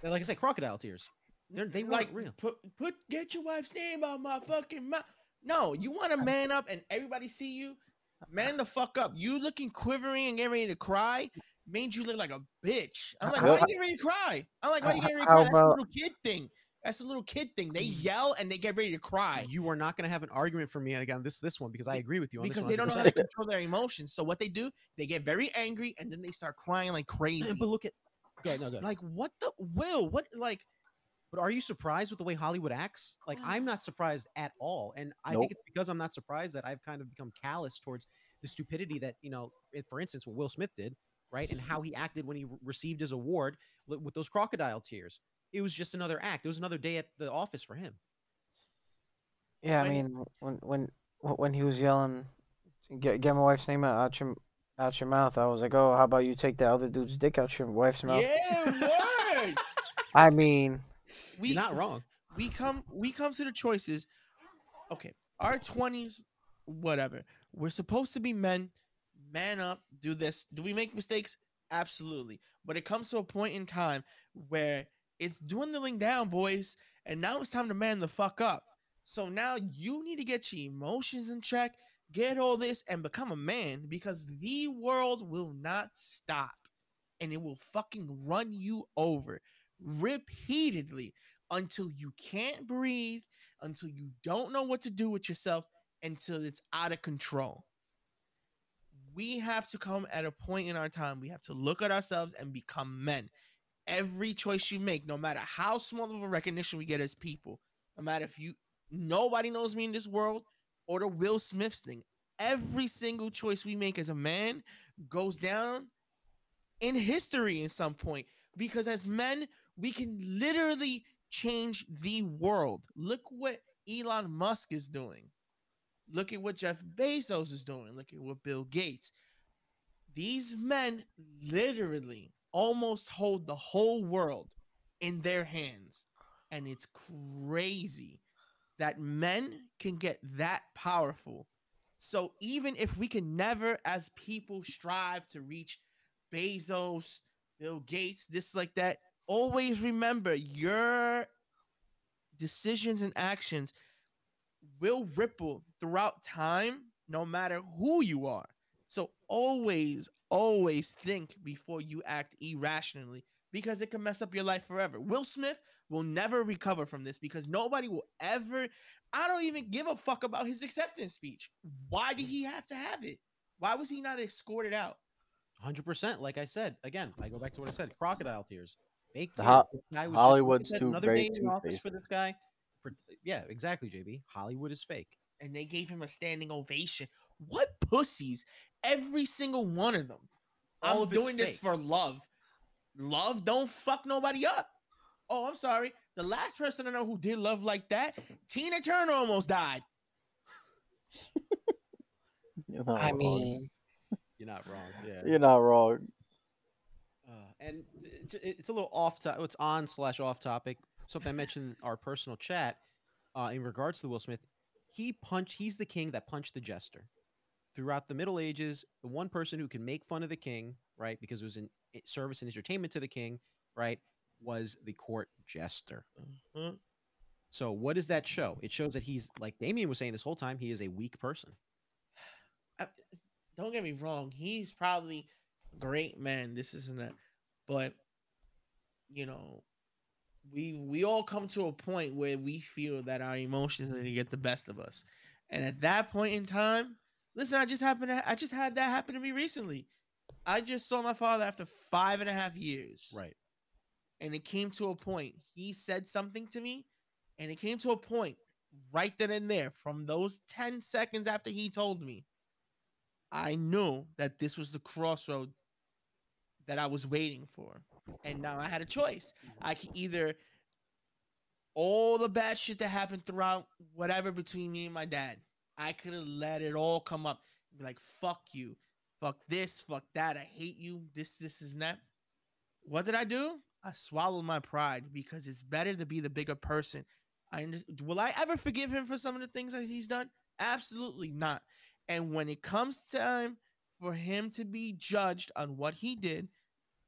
They're, like I said, crocodile tears. They're, they like weren't real. put put get your wife's name on my fucking mouth. No, you want to man up and everybody see you. Man the fuck up. You looking quivering and getting ready to cry made you look like a bitch. I'm like, Well, why you getting ready to cry? I'm like, why you getting ready to cry? how That's a little kid thing. That's a little kid thing. They mm. yell and they get ready to cry You are not going to have an argument for me again this this one because I agree with you on because this they don't know how to control their emotions. So what they do, they get very angry and then they start crying like crazy. But look at, go no, like what the will? What like But are you surprised with the way Hollywood acts? Like mm. I'm not surprised at all, and I Nope. think it's because I'm not surprised that I've kind of become callous towards the stupidity that you know, if, for instance, what Will Smith did, right, and how he acted when he re- received his award with those crocodile tears. It was just another act. It was another day at the office for him. Yeah, I mean, when when when he was yelling, "Get get my wife's name out, out your out your mouth," I was like, "Oh, how about you take that other dude's dick out your wife's mouth?" yeah, word. I mean, we You're not wrong. we come we come to the choices. Okay, our twenties, whatever. We're supposed to be men. Man up, do this. Do we make mistakes? Absolutely. But it comes to a point in time where it's dwindling down, boys, and now it's time to man the fuck up. So now you need to get your emotions in check, get all this, and become a man because the world will not stop and it will fucking run you over repeatedly until you can't breathe, until you don't know what to do with yourself, until it's out of control. We have to come at a point in our time, we have to look at ourselves and become men. Every choice you make, no matter how small of a recognition we get as people, no matter if you nobody knows me in this world or the Will Smith thing, every single choice we make as a man goes down in history in some point because as men we can literally change the world. Look what elon musk is doing. Look at what jeff bezos is doing. Look at what bill gates. These men literally almost hold the whole world in their hands and it's crazy that men can get that powerful so even if we can never as people strive to reach Bezos, Bill Gates, this like that. Always remember your decisions and actions will ripple throughout time, no matter who you are. So always, always think before you act irrationally because it can mess up your life forever. Will Smith will never recover from this because nobody will ever. I don't even give a fuck about his acceptance speech. Why did he have to have it? Why was he not escorted out? Hundred percent. Like I said, again, I go back to what I said: crocodile tears, fake The tears. Ho- guy was just- Hollywood's said, too another very day in office for this guy. For- yeah, exactly, JB. Hollywood is fake. and they gave him a standing ovation. What pussies? Every single one of them. All I'm of it's doing this for love. Love don't fuck nobody up. Oh, I'm sorry. The last person I know who did love like that, Tina Turner almost died. You're not I wrong. mean, You're not wrong. Yeah. you're not wrong. Uh, and it's, it's a little off. To, it's on slash off topic. Something I mentioned in our personal chat uh, in regards to Will Smith. He punched. He's the king that punched the jester. Throughout the Middle Ages, the one person who can make fun of the king, right, because it was in service and entertainment to the king, right, was the court jester. Uh-huh. So what does that show? It shows that he's like Damien was saying this whole time. He is a weak person. I- don't get me wrong, he's probably a great man. This isn't that, but you know, we we all come to a point where we feel that our emotions are gonna get the best of us, and at that point in time, listen, I just happened to I just had that happen to me recently. I just saw my father after five and a half years, Right. and it came to a point. He said something to me, and it came to a point right then and there. From those ten seconds after he told me, I knew that this was the crossroad that I was waiting for. And now I had a choice. Mm-hmm. I could either all the bad shit that happened throughout whatever between me and my dad, I could have let it all come up. Be like, fuck you. Fuck this, fuck that. I hate you. This, this is that. What did I do? I swallowed my pride because it's better to be the bigger person. I will I ever forgive him for some of the things that he's done? Absolutely not. And when it comes time for him to be judged on what he did,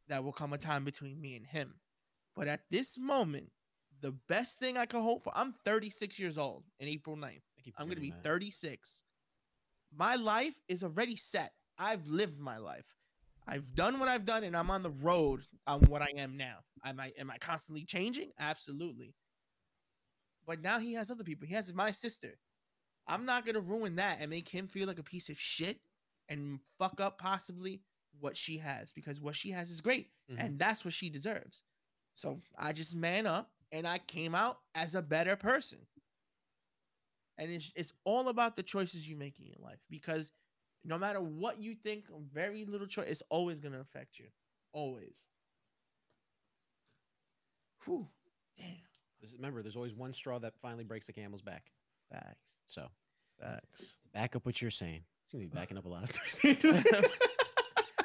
that will come a time between me and him. But at this moment, the best thing I can hope for, I'm 36 years old in April 9th. I'm going to be that. 36. My life is already set. I've lived my life. I've done what I've done and I'm on the road on what I am now. Am I am I constantly changing? Absolutely. But now he has other people. He has my sister. I'm not going to ruin that and make him feel like a piece of shit and fuck up possibly what she has because what she has is great Mhm. and that's what she deserves. So I just man up and I came out as a better person. And it's, it's all about the choices you make in your life because no matter what you think, very little choice, it's always going to affect you. Always. Whew. Damn. Remember, there's always one straw that finally breaks the camel's back. Facts. So Facts. back up what you're saying. It's gonna be backing up a lot of stuff.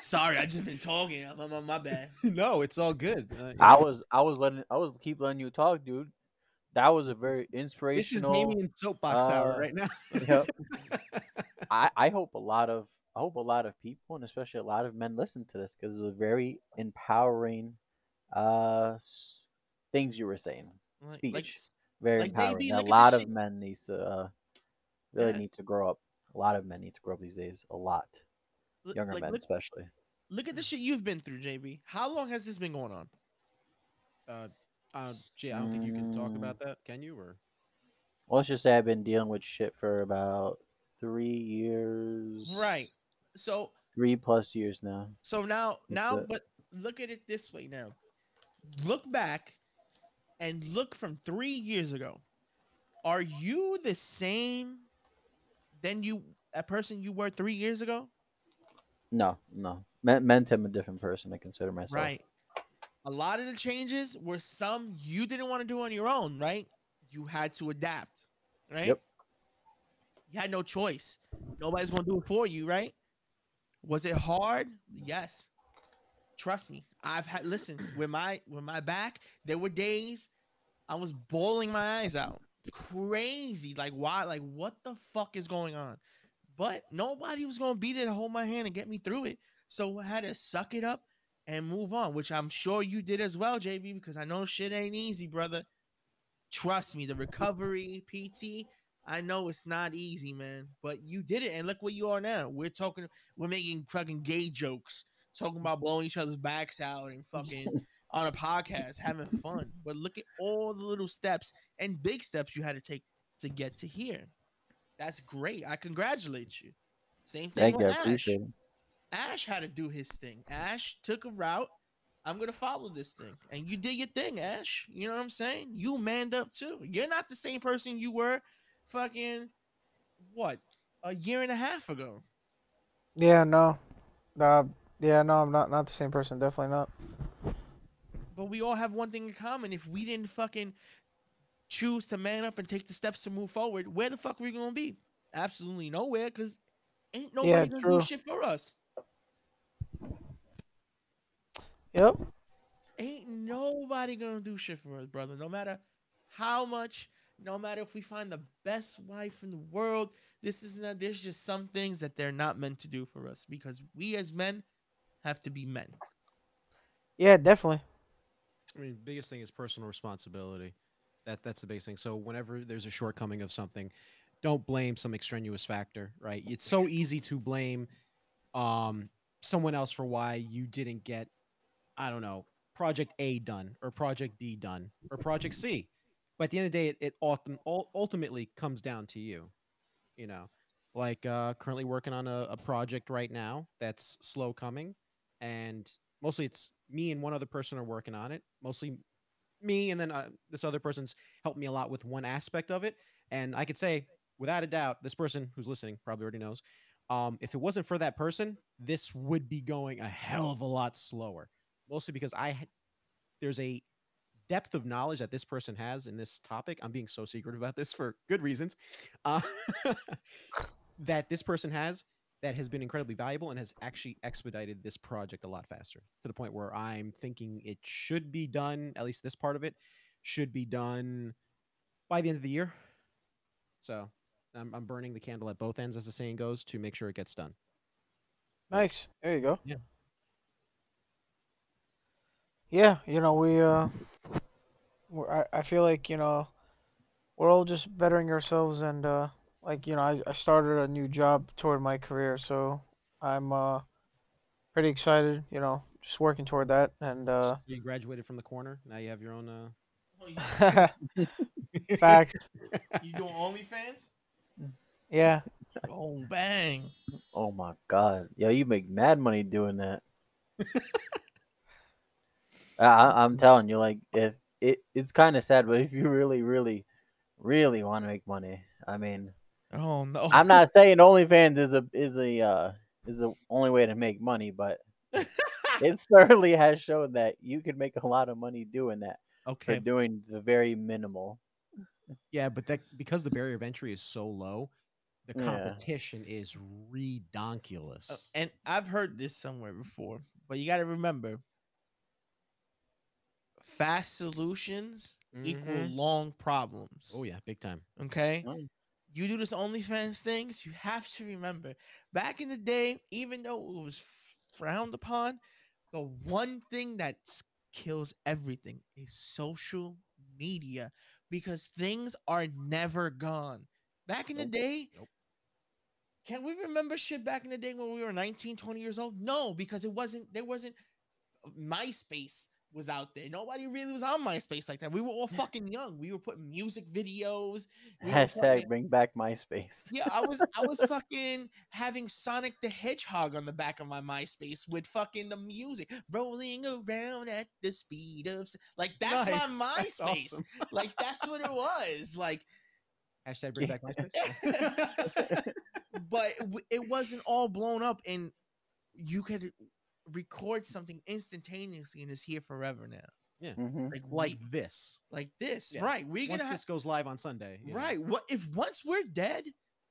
Sorry, I just been talking. I'm, I'm- my bad. no, it's all good. Uh, I was I was letting I was keep letting you talk, dude. That was a very inspirational. this is. Damien soapbox hour uh, right now. Yep. I, I hope a lot of I hope a lot of people and especially a lot of men listen to this because it's a very empowering uh things you were saying. Speech. like Very Like, empowering. baby, a lot of shit- men needs to uh, really Yeah. need to grow up. A lot of men need to grow up these days. A lot. look- Younger like, men look, especially. look at the shit you've been through, JB. How long has this been going on? uh, uh, gee, I don't think you can talk about that, can you? Or Well, let's just say I've been dealing with shit for about three years. Right. So Three plus years now. So now, now, but look at it this way now. Look back and look from three years ago. Are you the same than you a person you were three years ago? No, no. Me- meant I'm a different person. I consider myself. Right. A lot of the changes were some you didn't want to do on your own, right? You had to adapt, right? Yep. You had no choice. Nobody's gonna do it for you, right? Was it hard? Yes. Trust me. I've had listen, with my with my back, there were days I was bawling my eyes out. Crazy. Like why? Like what the fuck is going on? But nobody was gonna be there to hold my hand and get me through it. So I had to suck it up and move on, which I'm sure you did as well, JB, because I know shit ain't easy, brother. Trust me, the recovery, PT, I know it's not easy, man. But you did it, and look where you are now. We're talking, we're making fucking gay jokes, talking about blowing each other's backs out and fucking on a podcast, having fun. But look at all the little steps and big steps you had to take to get to here. That's great. I congratulate you. Same thing Thank you. with I Ash. Ash had to do his thing. Ash took a route. I'm gonna follow this thing, and you did your thing, Ash. You know what I'm saying? You manned up too. You're not the same person you were, fucking, what, a year and a half ago. Yeah, no. Uh, yeah, no, I'm not not the same person. Definitely not. But we all have one thing in common. If we didn't fucking choose to man up and take the steps to move forward, where the fuck are we gonna be? Absolutely nowhere, because ain't nobody Yeah, gonna true. do shit for us. Yep. ain't nobody gonna do shit for us, brother. No matter how much, no matter if we find the best wife in the world, this is not. There's just some things that they're not meant to do for us because we as men have to be men. Yeah, definitely. I mean, biggest thing is personal responsibility. That that's the basic thing. So whenever there's a shortcoming of something, don't blame some extraneous factor, right? It's so easy to blame um someone else for why you didn't get I don't know, project A done or project B done or project C. But at the end of the day it, it ultim- ul- ultimately comes down to you. You know, like uh currently working on a, a project right now that's slow coming and mostly it's me and one other person are working on it. Mostly me and then uh, this other person's helped me a lot with one aspect of it and i could say without a doubt this person who's listening probably already knows um, if it wasn't for that person this would be going a hell of a lot slower mostly because i there's a depth of knowledge that this person has in this topic i'm being so secretive about this for good reasons uh, that this person has that has been incredibly valuable and has actually expedited this project a lot faster to the point where I'm thinking it should be done, at least this part of it should be done by the end of the year. So I'm, I'm burning the candle at both ends, as the saying goes, to make sure it gets done. Nice. There you go. Yeah. Yeah, you know, we uh we're, I I feel like, you know, we're all just bettering ourselves and uh like, you know, I I started a new job toward my career, so I'm uh pretty excited, you know, just working toward that and uh You graduated from the corner. Now you have your own. Uh... You, facts. you doing OnlyFans? Yeah. Oh, bang. Oh my god, Yeah, you make mad money doing that. I, I- I'm telling you, like, if it, it's kind of sad, but if you really, really, really want to make money, I mean, Oh, no. I'm not saying OnlyFans is a is a uh, is the only way to make money, but it certainly has shown that you can make a lot of money doing that for okay. doing the very minimal. Yeah, but that because the barrier of entry is so low, the Yeah. competition is redonkulous. Uh, and I've heard this somewhere before, but you got to remember fast solutions equal Mhm. long problems. Oh yeah, big time. Okay. Mm. You do this OnlyFans things, you have to remember back in the day, even though it was frowned upon, the one thing that kills everything is social media because things are never gone. Back in the day, Nope. can we remember shit back in the day when we were 19, 20 years old? No, because it wasn't, there wasn't, uh, MySpace was out there. Nobody really was on MySpace like that. We were all fucking young. We were putting music videos. we Hashtag fucking- bring back MySpace. yeah, I was I was fucking having Sonic the Hedgehog on the back of my MySpace with fucking the music rolling around at the speed of like that's Nice. my That's MySpace. awesome. Like that's what it was. Like Hashtag bring back MySpace. Oh. but it wasn't all blown up and you could record something instantaneously and is here forever now. hmm Like like we- this. like this. Yeah. Right. We're Once gonna this goes live on Sunday. you know. Right. What if once we're dead,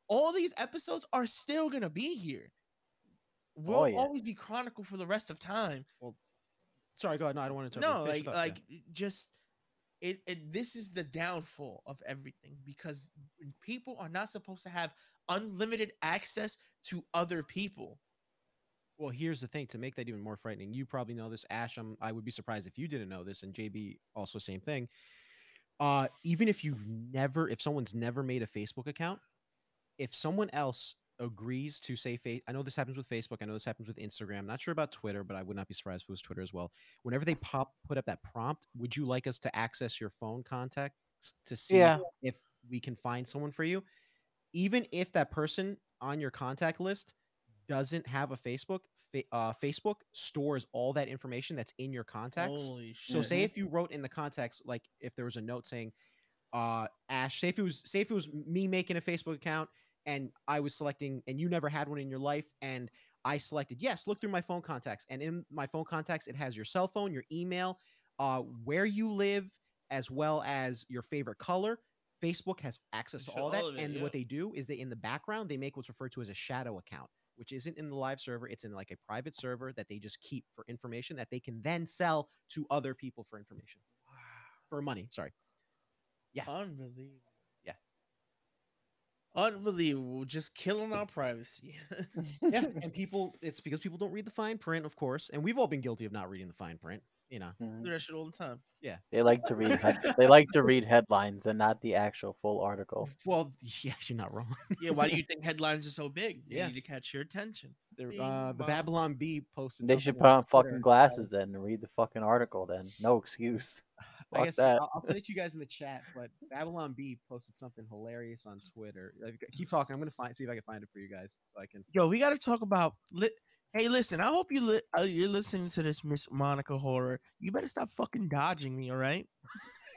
all these episodes are still gonna be here. We'll Oh, yeah. always be chronicle for the rest of time. Well, sorry, go ahead. No, I don't want to. Talk. No, like like it just it, it this is the downfall of everything because people are not supposed to have unlimited access to other people. Well, here's the thing to make that even more frightening. You probably know this, Ash. I'm, I would be surprised if you didn't know this, and JB also same thing. Uh, even if you've never, if someone's never made a Facebook account, if someone else agrees to say, I know this happens with Facebook. I know this happens with Instagram. Not sure about Twitter, but I would not be surprised if it was Twitter as well. Whenever they pop, put up that prompt, would you like us to access your phone contacts to see Yeah. if we can find someone for you? Even if that person on your contact list doesn't have a Facebook, uh, Facebook stores all that information that's in your contacts. Holy shit. So say if you wrote in the context, like if there was a note saying, uh, Ash, say if it was say if it was me making a Facebook account and I was selecting and you never had one in your life and I selected yes, look through my phone contacts. And in my phone contacts, it has your cell phone, your email, uh, where you live, as well as your favorite color. Facebook has access to Show all that. it, and yeah. what they do is they in the background, they make what's referred to as a shadow account, which isn't in the live server. It's in like a private server that they just keep for information that they can then sell to other people for information. For money. Sorry. Yeah. Unbelievable. Yeah. Unbelievable. Just killing our privacy. yeah and people it's because people don't read the fine print of course and we've all been guilty of not reading the fine print you know. Mhm. do that shit all the time. Yeah. They like to read. Head- they like to read headlines and not the actual full article. Well, yeah, you're not wrong. Yeah, why do you think headlines are so big? They Yeah. need to catch your attention. They're, uh, the. Babylon Bee posted. They should put on Twitter. fucking glasses then and read the fucking article. Then no excuse. I guess that. I'll, I'll send it to you guys in the chat. But Babylon Bee posted something hilarious on Twitter. Keep talking. I'm gonna find see if I can find it for you guys so I can. Yo, we got to talk about. Li- hey, listen. I hope you li- uh, you're listening to this, Miss Monica Horror. You better stop fucking dodging me, all right?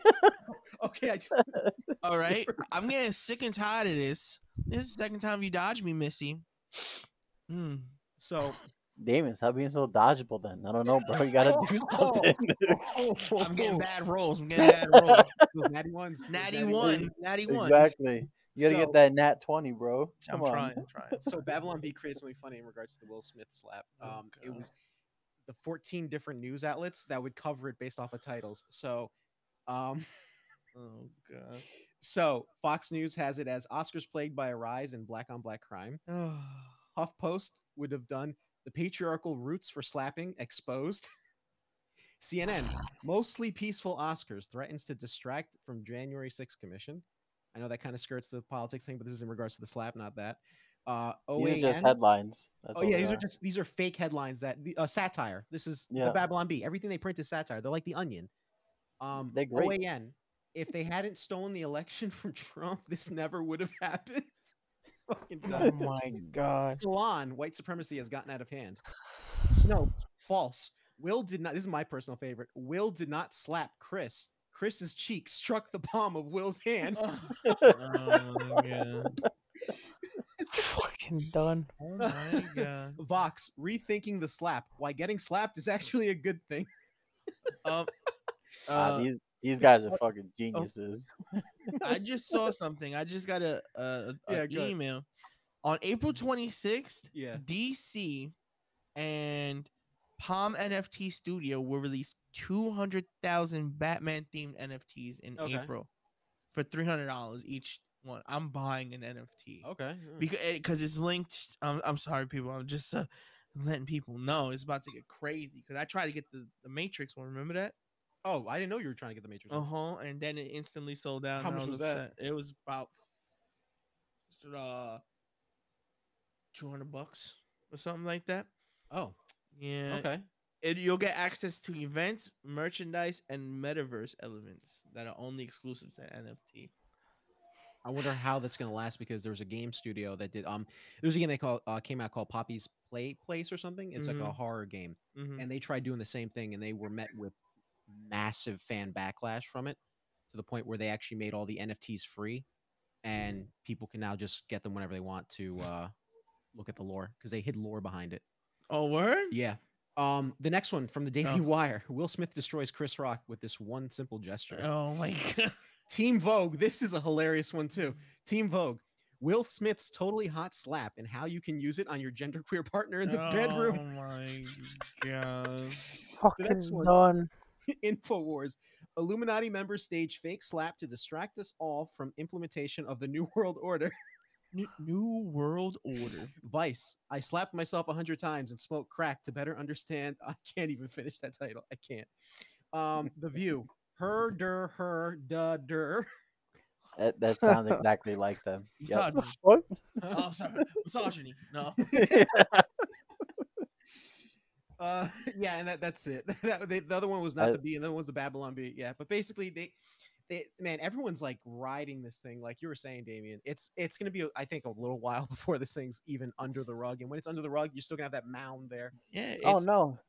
Okay, I just, All right. I'm getting sick and tired of this. This is the second time you dodge me, Missy. Hmm. so Damon, stop being so dodgeable. Then I don't know, bro. You gotta do something. I'm getting bad rolls. I'm getting bad rolls. Natty ones. those Natty ones. one. Natty one. exactly. You gotta So- get that nat twenty, bro. I'm on. trying. I'm trying. So Babylon Bee created something funny in regards to the Will Smith slap. Oh, Um, it was the 14 different news outlets that would cover it based off of titles. So, um, Oh god. so Fox News has it as Oscars plagued by a rise in black on black crime. HuffPost would have done the patriarchal roots for slapping exposed. CNN, mostly peaceful Oscars threatens to distract from January 6th commission. I know that kind of skirts the politics thing, but this is in regards to the slap, not that. Uh, These are just OAN headlines. That's Oh yeah, these are just these are fake headlines that uh, satire. This is the Babylon Bee. Everything they print is satire. They're like the Onion. Um, They're great. OAN. If they hadn't stolen the election from Trump, this never would have happened. Fucking Oh my god. Salon, white supremacy has gotten out of hand. Snopes, false. Will did not. This is my personal favorite. Will did not slap Chris. Chris's cheek struck the palm of Will's hand. oh god. Fucking done. Oh my god. Vox, rethinking the slap. Why getting slapped is actually a good thing. Um. Ah, Uh, these these guys are fucking geniuses. I just saw something. I just got a, a, a Yeah, an go ahead. email on April 26th. Yeah. DC and Palm NFT Studio will release 200,000 Batman themed NFTs in Okay. April for $300 each one. I'm buying an NFT Okay. because because it's linked. Um, I'm sorry, people. I'm just uh, letting people know it's about to get crazy. Because I tried to get the the Matrix one. Remember that? Oh, I didn't know you were trying to get the Matrix. Uh huh. And then it instantly sold out. How much was that? It was about uh 200 bucks or something like that. Oh, Yeah. okay. It, you'll get access to events, merchandise, and metaverse elements that are only exclusive to NFT. I wonder how that's gonna last because there was a game studio that did um there was a game they call uh, came out called Poppy's Play Place or something. It's like a Mhm. horror game, Mhm. and they tried doing the same thing, and they were met with massive fan backlash from it to the point where they actually made all the NFTs free, and people can now just get them whenever they want to uh look at the lore because they hid lore behind it. Oh, word? Yeah. Um, the next one from the Daily Oh. Wire: Will Smith destroys Chris Rock with this one simple gesture. Oh my god. Teen Vogue. This is a hilarious one too. Teen Vogue. Will Smith's totally hot slap and how you can use it on your genderqueer partner in the bedroom. Oh my god. Fucking next one. done. Infowars. Illuminati members stage fake slap to distract us all from implementation of the New World Order. New, new world order. Vice. I slapped myself a hundred times and smoked crack to better understand. I can't even finish that title. I can't. Um, the View. Her der her da der. That, that sounds exactly like them. Yep. Misogyny. What? Oh, sorry. Misogyny. No. Uh, yeah, and that that's it. that, they, the other one was not Uh, the Bee, and the other one was the Babylon Bee. Yeah, but basically they, they, man, everyone's like riding this thing, like you were saying, Damien. It's it's gonna be, I think, a little while before this thing's even under the rug, and when it's under the rug, you're still gonna have that mound there. Yeah. Oh no,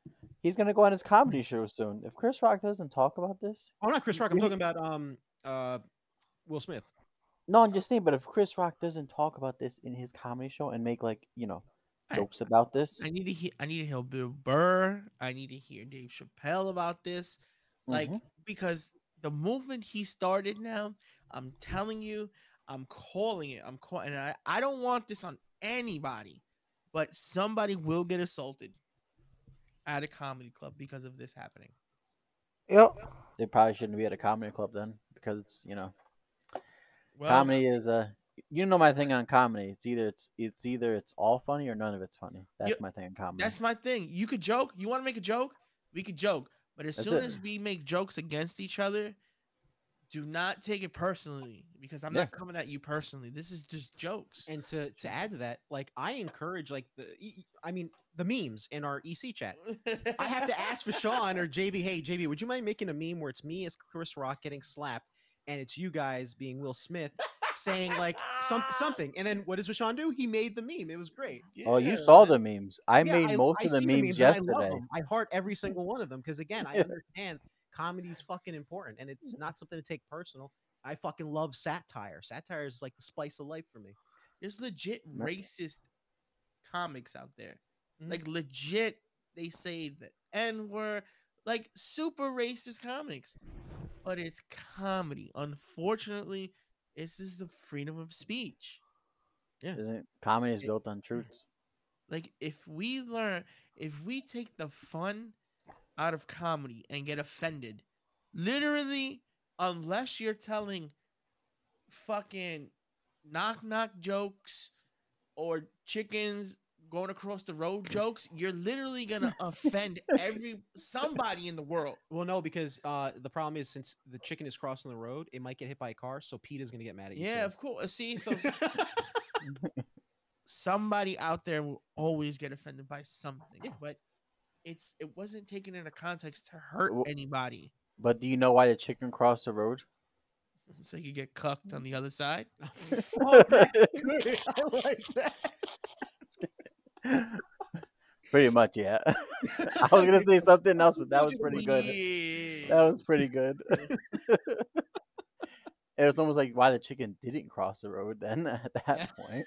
he's gonna go on his comedy show soon. If Chris Rock doesn't talk about this, Oh, not Chris Rock. I'm talking about um uh Will Smith. no, I'm just saying. But if Chris Rock doesn't talk about this in his comedy show and make like you know I- jokes about this, I need to hear. I need to hear Bill Burr. I need to hear Dave Chappelle about this, like Mhm. because the movement he started now. I'm telling you, I'm calling it. I'm calling, and I, I don't want this on anybody, but somebody will get assaulted at a comedy club because of this happening. Yep. they probably shouldn't be at a comedy club then because it's you know Well, comedy is uh you know my thing on comedy. It's either it's it's either it's all funny or none of it's funny. That's my thing on comedy. That's my thing. You could joke. You want to make a joke? We could joke. But as That's soon it. as we make jokes against each other, do not take it personally because I'm Yeah. not coming at you personally. This is just jokes. And to to add to that, like I encourage like the y- y- I mean the memes in our EC chat. I have to ask for Sean or JB. Hey JB, would you mind making a meme where it's me as Chris Rock getting slapped, and it's you guys being Will Smith saying like some something, and then what does Rashawn do? He made the meme. It was great. Oh, you saw the memes. I Yeah, made most I of the memes, and I love yesterday. them. I heart every single one of them because again, I Yeah. understand comedy's fucking important and it's not something to take personal. I fucking love satire. Satire is like the spice of life for me. There's legit racist comics out there. Mhm. Like legit, they say the N word, like super racist comics. But it's comedy. Unfortunately, this is the freedom of speech. Yeah. Isn't comedy is It- built on truths? Like if we learn, if we take the fun out of comedy and get offended, literally, unless you're telling fucking knock knock jokes or chickens going across the road jokes, you're literally gonna offend every somebody in the world. Well, no, because uh, the problem is since the chicken is crossing the road, it might get hit by a car, so PETA is gonna get mad at you. Yeah, too. of course. See, so somebody out there will always get offended by something, Yeah. but it's it wasn't taken into context to hurt Well- anybody. But do you know why the chicken crossed the road? So you get cucked on the other side. oh. I like that. pretty much, yeah. I was gonna say something else, but that was pretty good. That was pretty good. it was almost like why the chicken didn't cross the road then at that point.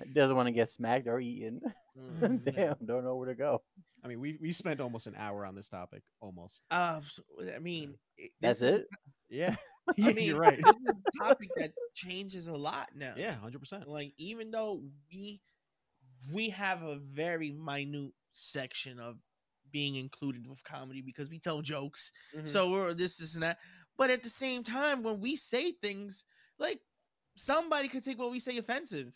It doesn't want to get smacked or eaten. Mm, Damn, don't know where to go. I mean, we we spent almost an hour on this topic, almost. Uh, s- I mean, it- That's it. Yeah, I mean, you're right. This is a topic that changes a lot now. Yeah, hundred percent. like even though we we have a very minute section of being included with comedy because we tell jokes Mm-hmm. so we're this this and that but at the same time when we say things like somebody could take what we say offensive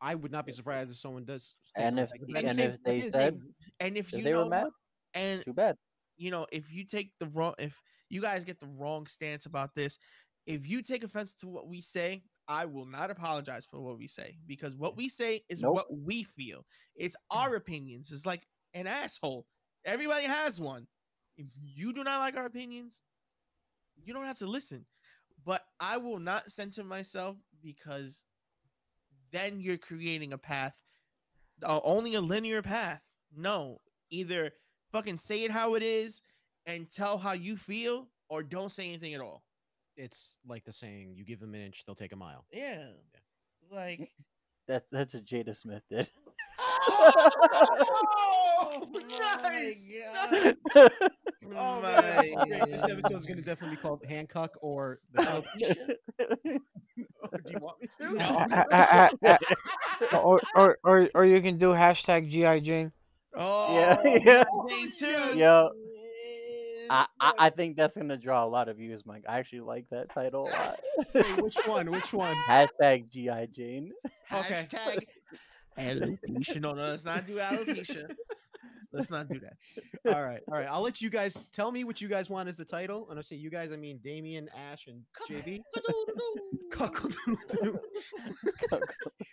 I would not be surprised if someone does. And if like and and if they and said and if if you they know were mad, and too bad. you know if you take the wrong if you guys get the wrong stance about this. If you take offense to what we say i will not apologize for what we say because what we say is Nope. what we feel. It's our opinions. It's like an asshole. Everybody has one. If you do not like our opinions you don't have to listen. But i will not censor myself because then you're creating a path uh, only a linear path. No either fucking say it how it is and tell how you feel or don't say anything at all. it's like the saying, "You give them an inch, they'll take a mile." Yeah. Like That's that's what Jada Smith did. Oh, nice, my Oh, oh God. man, this My great. This episode is going to definitely be called Hancock or the. Oh, Alopecia? Or oh, do you want me to? No. Or, or or or you can do hashtag GI Jane. Oh, Yeah, yeah. me too. yes. Yo, I, I I think that's gonna draw a lot of views, Mike. I actually like that title a lot. Wait, which one? Which one? Hashtag GI Jane. Okay. Hashtag alopecia. No, no, let's not do alopecia. Let's not do that. all right, all right. I'll let you guys tell me what you guys want as the title, and I say you guys. I mean Damien, Ash, and JB. Cuckold-doodle-doo.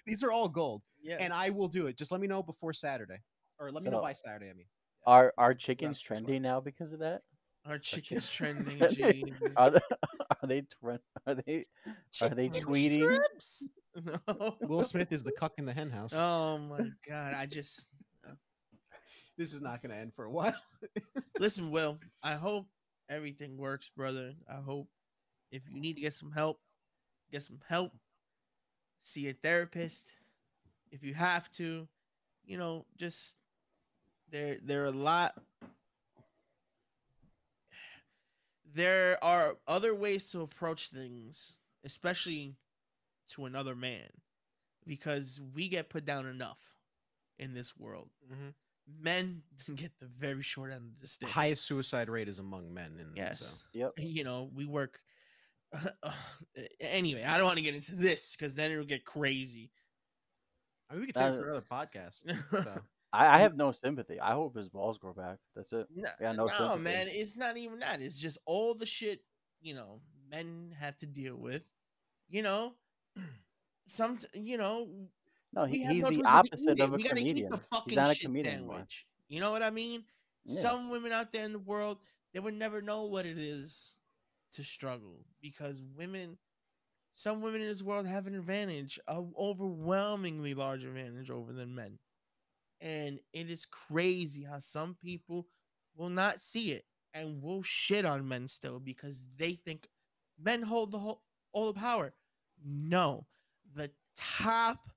These are all gold, and I will do it. Just let me know before Saturday, or let me know by Saturday. I mean, Are are chickens That's trending now because of that? Our chicken's trending. Are they- Jesus. Are they are they are they are they tweeting? strips? No. Will Smith is the cuck in the hen house. Oh my god! I just uh This is not going to end for a while. listen, Will. I hope everything works, brother. I hope if you need to get some help, get some help. See a therapist if you have to. You know, just there. There are a lot. There are other ways to approach things, especially to another man, because we get put down enough in this world. Mhm. Men get the very short end of the stick. Highest suicide rate is among men. In Yes. So. Yep. you know, we work. anyway, I don't want to get into this because then it'll get crazy. I mean, we could take it for another podcast. So. I, I have no sympathy. I hope his balls grow back. That's it. No, Yeah, no no man, it's not even that. It's just all the shit you know men have to deal with. You know, some you know No, he, he's no the choice but to opposite of a We gotta eat comedian. the He's not a shit comedian anymore. You know what I mean? Yeah. Some women out there in the world, they would never know what it is to struggle because women, some women in this world have an advantage, a overwhelmingly large advantage over than men. And it is crazy how some people will not see it and will shit on men still because they think men hold the whole all the power. No, the top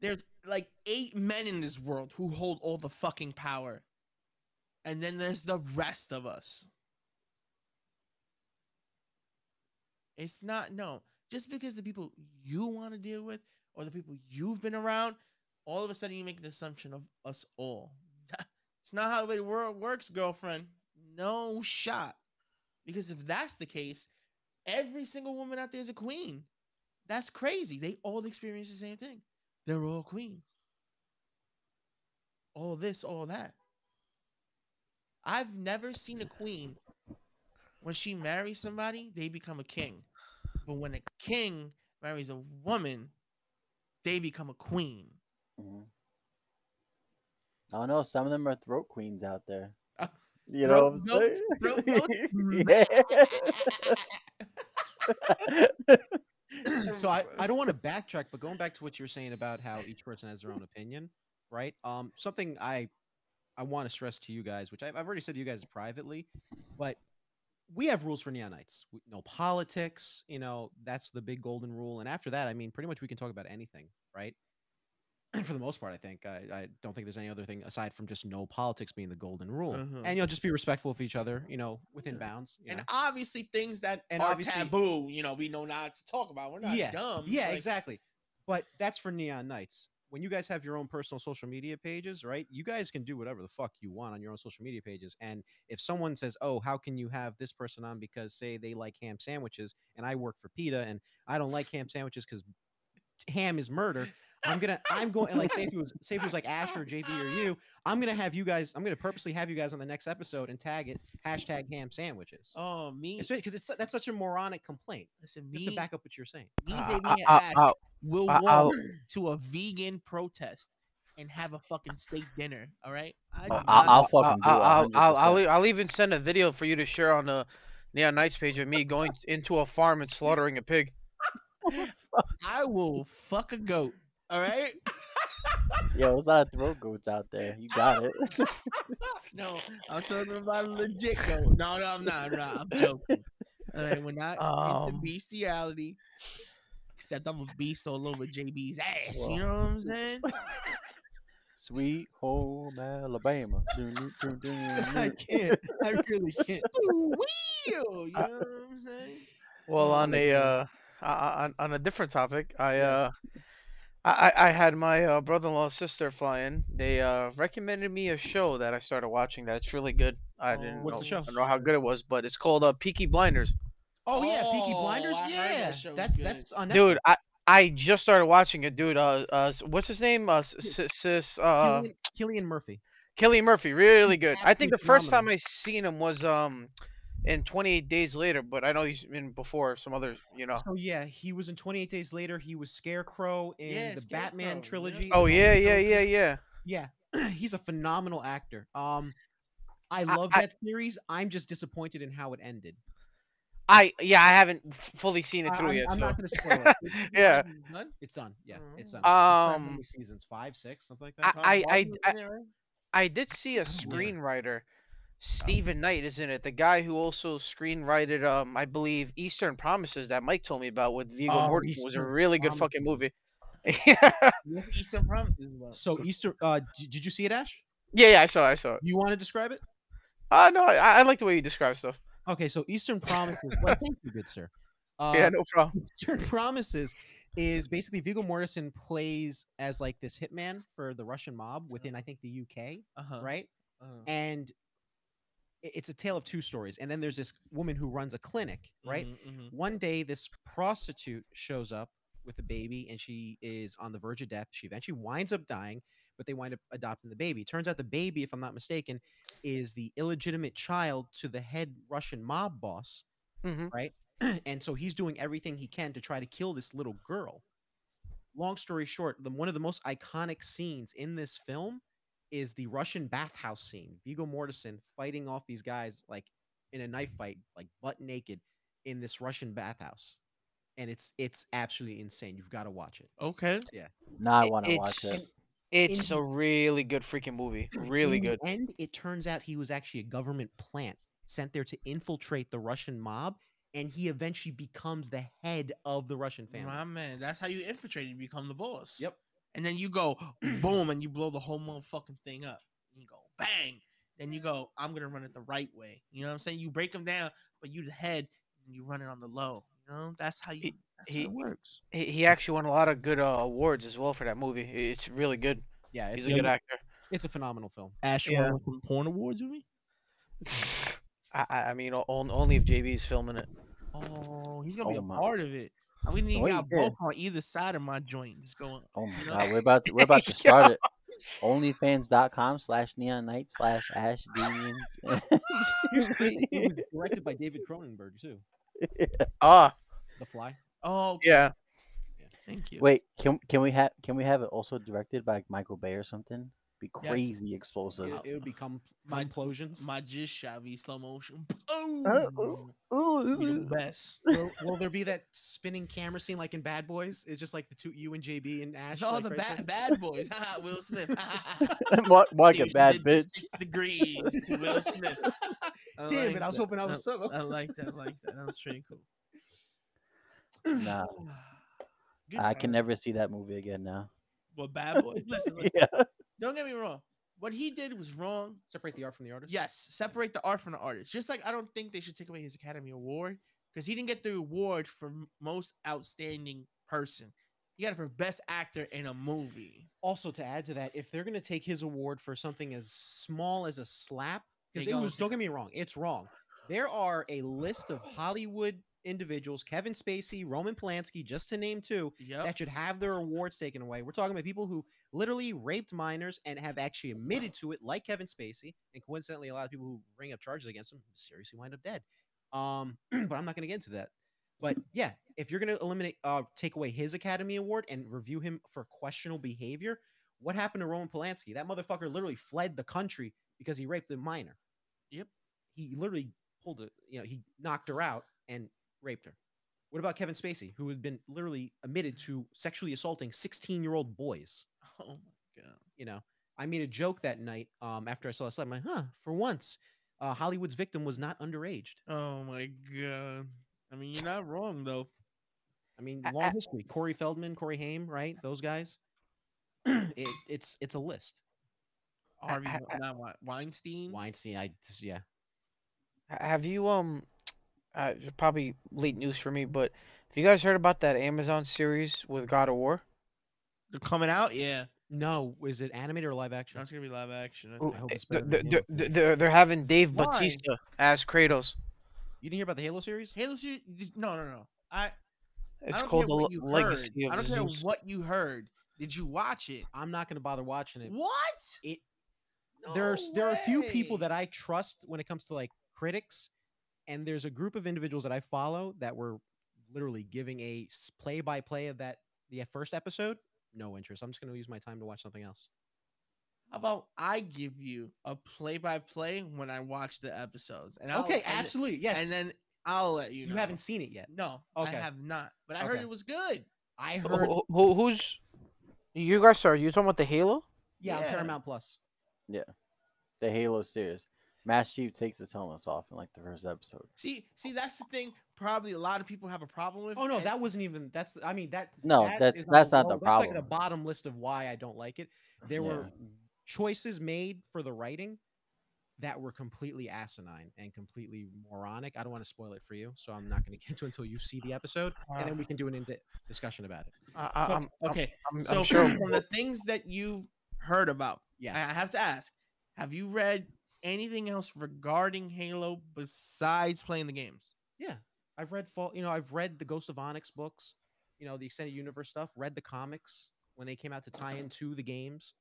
there's like eight men in this world who hold all the fucking power. And then there's the rest of us. It's not no. Just because the people you want to deal with or the people you've been around, all of a sudden you make an assumption of us all. It's not how the world works, girlfriend. No shot. Because if that's the case, every single woman out there is a queen. That's crazy. They all experience the same thing. They're all queens. All this, all that. I've never seen a queen when she marries somebody, they become a king. But when a king marries a woman, they become a queen. Mhm. I don't know. Some of them are throat queens out there. Uh, You know what I'm notes, saying? throat notes. yeah. so I, I don't want to backtrack, but going back to what you were saying about how each person has their own opinion, right? Um, something I I want to stress to you guys, which I've, I've already said to you guys privately, but we have rules for Neon Knights. We- No politics, you know, that's the big golden rule. And after that, I mean, pretty much we can talk about anything, right? for the most part, I think I, I don't think there's any other thing aside from just no politics being the golden rule. Uh-huh. And you know, just be respectful of each other, you know, within Yeah. bounds. You and know? obviously things that And are obviously- taboo, you know, we know not to talk about. We're not yeah, dumb. Yeah, like, exactly. But that's for Neon Knights. When you guys have your own personal social media pages, right? You guys can do whatever the fuck you want on your own social media pages. And if someone says, "Oh, how can you have this person on because say they like ham sandwiches and I work for PETA and I don't like ham sandwiches because ham is murder," I'm gonna, I'm going, and like say if it was, say if it was like Ash or JB or you, I'm gonna have you guys, I'm gonna purposely have you guys on the next episode and tag it hashtag ham sandwiches. Oh, me. because it's that's such a moronic complaint. Listen, Just me, to back up what you're saying. me, Uh, Davey, uh, and Ash uh, will I- walk I'll- to a vegan protest and have a fucking steak dinner. All right. I do not- I'll, I'll I'll, fucking do it. I'll, I'll, I'll, I'll, 100%. I'll even send a video for you to share on the Neon Knights page of me going into a farm and slaughtering a pig. I will fuck a goat. All right. Yo, there's a lot of throat goats out there. You got it. No, I'm talking about a legit goat. No, no, I'm not. I'm not. I'm joking. All right, we're not into Um, bestiality. Except I'm a beast all over JB's ass. Well. You know what I'm saying? Sweet home Alabama. I can't. I really can't. Squeal, You know what I'm saying? Well, on my a uh, o- on on a different topic, I uh, I I I had my uh, brother-in-law sister fly in. They uh recommended me a show that I started watching. That's really good. I Oh, didn't What's know, the show? I don't know how good it was, but it's called uh, Peaky Blinders. Oh yeah, Peaky Oh, Blinders. I heard that Yeah, show's that's good. that's on Netflix. Dude, I I just started watching it, dude. Uh, uh, what's his name? Uh, s- s- sis, uh, Killian, Cillian Murphy. Cillian Murphy, really good. I think the absolutely first time. I seen him was um in 28 Days Later, but I know he's been before some other, you know. So yeah, he was in 28 Days Later. He was Scarecrow in Yeah, the Scarecrow, Batman yeah. trilogy. Oh yeah, yeah, yeah, yeah. Yeah, he's a phenomenal actor. Um, I I- love I- that series. I'm just disappointed in how it ended. I yeah, I haven't fully seen it through I'm, yet. I'm so. not going to spoil it. yeah. Done? It's done. Yeah, it's done. It's Um, seasons? Five, six, something like that. Tom I- I- I- in it, right? I did see a yeah. screenwriter, Stephen Knight, isn't it? The guy who also screenwrited, um, I believe, Eastern Promises that Mike told me about with Viggo Oh, Mortensen was a really good Promises. fucking movie. yeah, Eastern Promises about? So Easter. Uh, d- did you see it, Ash? yeah, yeah, I saw, it, I saw it. You want to describe it? Uh no, I, I like the way you describe stuff. Okay, so Eastern Promises. Well, thank you, good sir. Uh, yeah, no problem. Eastern Promises is basically Viggo Mortensen plays as like this hitman for the Russian mob within I think the UK, Uh-huh. right? uh-huh. And i- it's a tale of two stories. And then there's this woman who runs a clinic, right? Mhm, mhm. One day this prostitute shows up with a baby and she is on the verge of death. She eventually winds up dying, but they wind up adopting the baby. Turns out the baby, if I'm not mistaken, is the illegitimate child to the head Russian mob boss, hmm right? and so he's doing everything he can to try to kill this little girl. Long story short, the one of the most iconic scenes in this film is the Russian bathhouse scene. Viggo Mortensen fighting off these guys like in a knife fight, like butt naked in this Russian bathhouse. And it's it's absolutely insane. You've got to watch it. Okay. Yeah. Now I want to watch it. It's In- a really good freaking movie. Really good. And it turns out he was actually a government plant sent there to infiltrate the Russian mob, and he eventually becomes the head of the Russian family. My man, that's how you infiltrate. You become the boss. Yep. And then you go boom, and you blow the whole motherfucking thing up. You go bang. Then you go, I'm gonna run it the right way. You know what I'm saying? You break them down, but you the head, and you run it on the low. You know, that's how you. That's he- how it works. He, he actually won a lot of good uh, awards as well for that movie. It's really good. Yeah, it's He's a a, good actor. it's a phenomenal film. Ash Yeah. won porn awards with me. I, I I mean, only if JB's filming it. Oh, he's gonna be Oh a my- part of it. I'm gonna need Oh, he y'all both on either side of my joint. Just going. Oh my you know? god, we're about to, we're about to start it. Onlyfans.com slash neon knight slash ash dean. Here's the thing, it was directed by David Cronenberg too. Ah, The Fly. Oh, yeah. thank you. Wait, can can we have can we have it also directed by Michael Bay or something? Be Yes. crazy explosive. It, it would become My- implosions. my jizz shot be slow motion. Uh, Oh, be the best. will, will there be that spinning camera scene like in Bad Boys? It's just like the two you and JB and Ash. No, like, the right bad bad boys. Will Smith. Mark, Mark See a bad bitch. Six degrees to Will Smith. I Damn like it! I was that. hoping I was subtle. I like that. I like that. That was pretty cool. Nah, I can never see that movie again now. Well, bad boys. Listen, listen. Yeah. Don't get me wrong. What he did was wrong. Separate the art from the artist. Yes, separate the art from the artist. Just like I don't think they should take away his Academy Award because he didn't get the award for most outstanding person. He got it for best actor in a movie. Also, to add to that, if they're going to take his award for something as small as a slap, because it was, don't get me wrong, it's wrong. There are a list of Hollywood individuals, Kevin Spacey, Roman Polanski, just to name two, Yep. that should have their awards taken away. We're talking about people who literally raped minors and have actually admitted to it, like Kevin Spacey. And coincidentally, a lot of people who bring up charges against him seriously wind up dead. Um, but I'm not going to get into that. But yeah, if you're going to eliminate, uh, take away his Academy Award and review him for questionable behavior, what happened to Roman Polanski? That motherfucker literally fled the country because he raped a minor. Yep. He literally pulled it. You know, he knocked her out and raped her. What about Kevin Spacey, who had been literally admitted to sexually assaulting 16 year old boys? Oh my god. You know, I made a joke that night um, after I saw this. I'm like, huh, for once, uh, Hollywood's victim was not underaged. Oh my god. I mean, you're not wrong though. I mean, long I- history. Corey Feldman, Corey Haim, right? Those guys. it, it's it's a list. Harvey, I- I- not Weinstein. Weinstein, I yeah. Have you um, uh, it's probably late news for me, but have you guys heard about that Amazon series with God of War? They're coming out. Yeah, No, is it animated or live action? that's gonna be live action. I Ooh, think. hope it's They're, better they're, they're, they're, they're having Dave Why? Bautista as Kratos. You didn't hear about the Halo series? Halo series? No, no, no. I. It's I don't called care the what Le- you Legacy heard. I of don't care Zeus. what you heard. Did you watch it? I'm not going to bother watching it. What? It there's there are a few people that I trust when it comes to like critics, and there's a group of individuals that I follow that were literally giving a play by play of that the first episode. No interest. I'm just going to use my time to watch something else. How about I give you a play-by-play when I watch the episodes? And I'll, okay, and, absolutely. Yes. And then I'll let you. you haven't seen it yet. No, Okay. I have not. But I heard it was good. I heard. who- who- who's you guys are you talking about the Halo? Yeah, Yeah. Paramount Plus. Yeah, the Halo series. Master Chief takes his helmet off in like the first episode. See, see, that's the thing. Probably a lot of people have a problem with. Oh no, that wasn't even. That's. I mean that. No, that that's- is that's the not the problem. That's like the bottom list of why I don't like it. There were choices made for the writing that were completely asinine and completely moronic. I don't want to spoil it for you, so I'm not going to get to it until you see the episode, and then we can do an in discussion about it. I, I, So- I'm, I'm- okay. I'm, I'm So sure. from the things that you've heard about, Yes. I I have to ask: Have you read anything else regarding Halo besides playing the games? Yeah, I've read fall. You know, I've read the Ghost of Onyx books. You know, the extended universe stuff. Read the comics when they came out to tie into the games.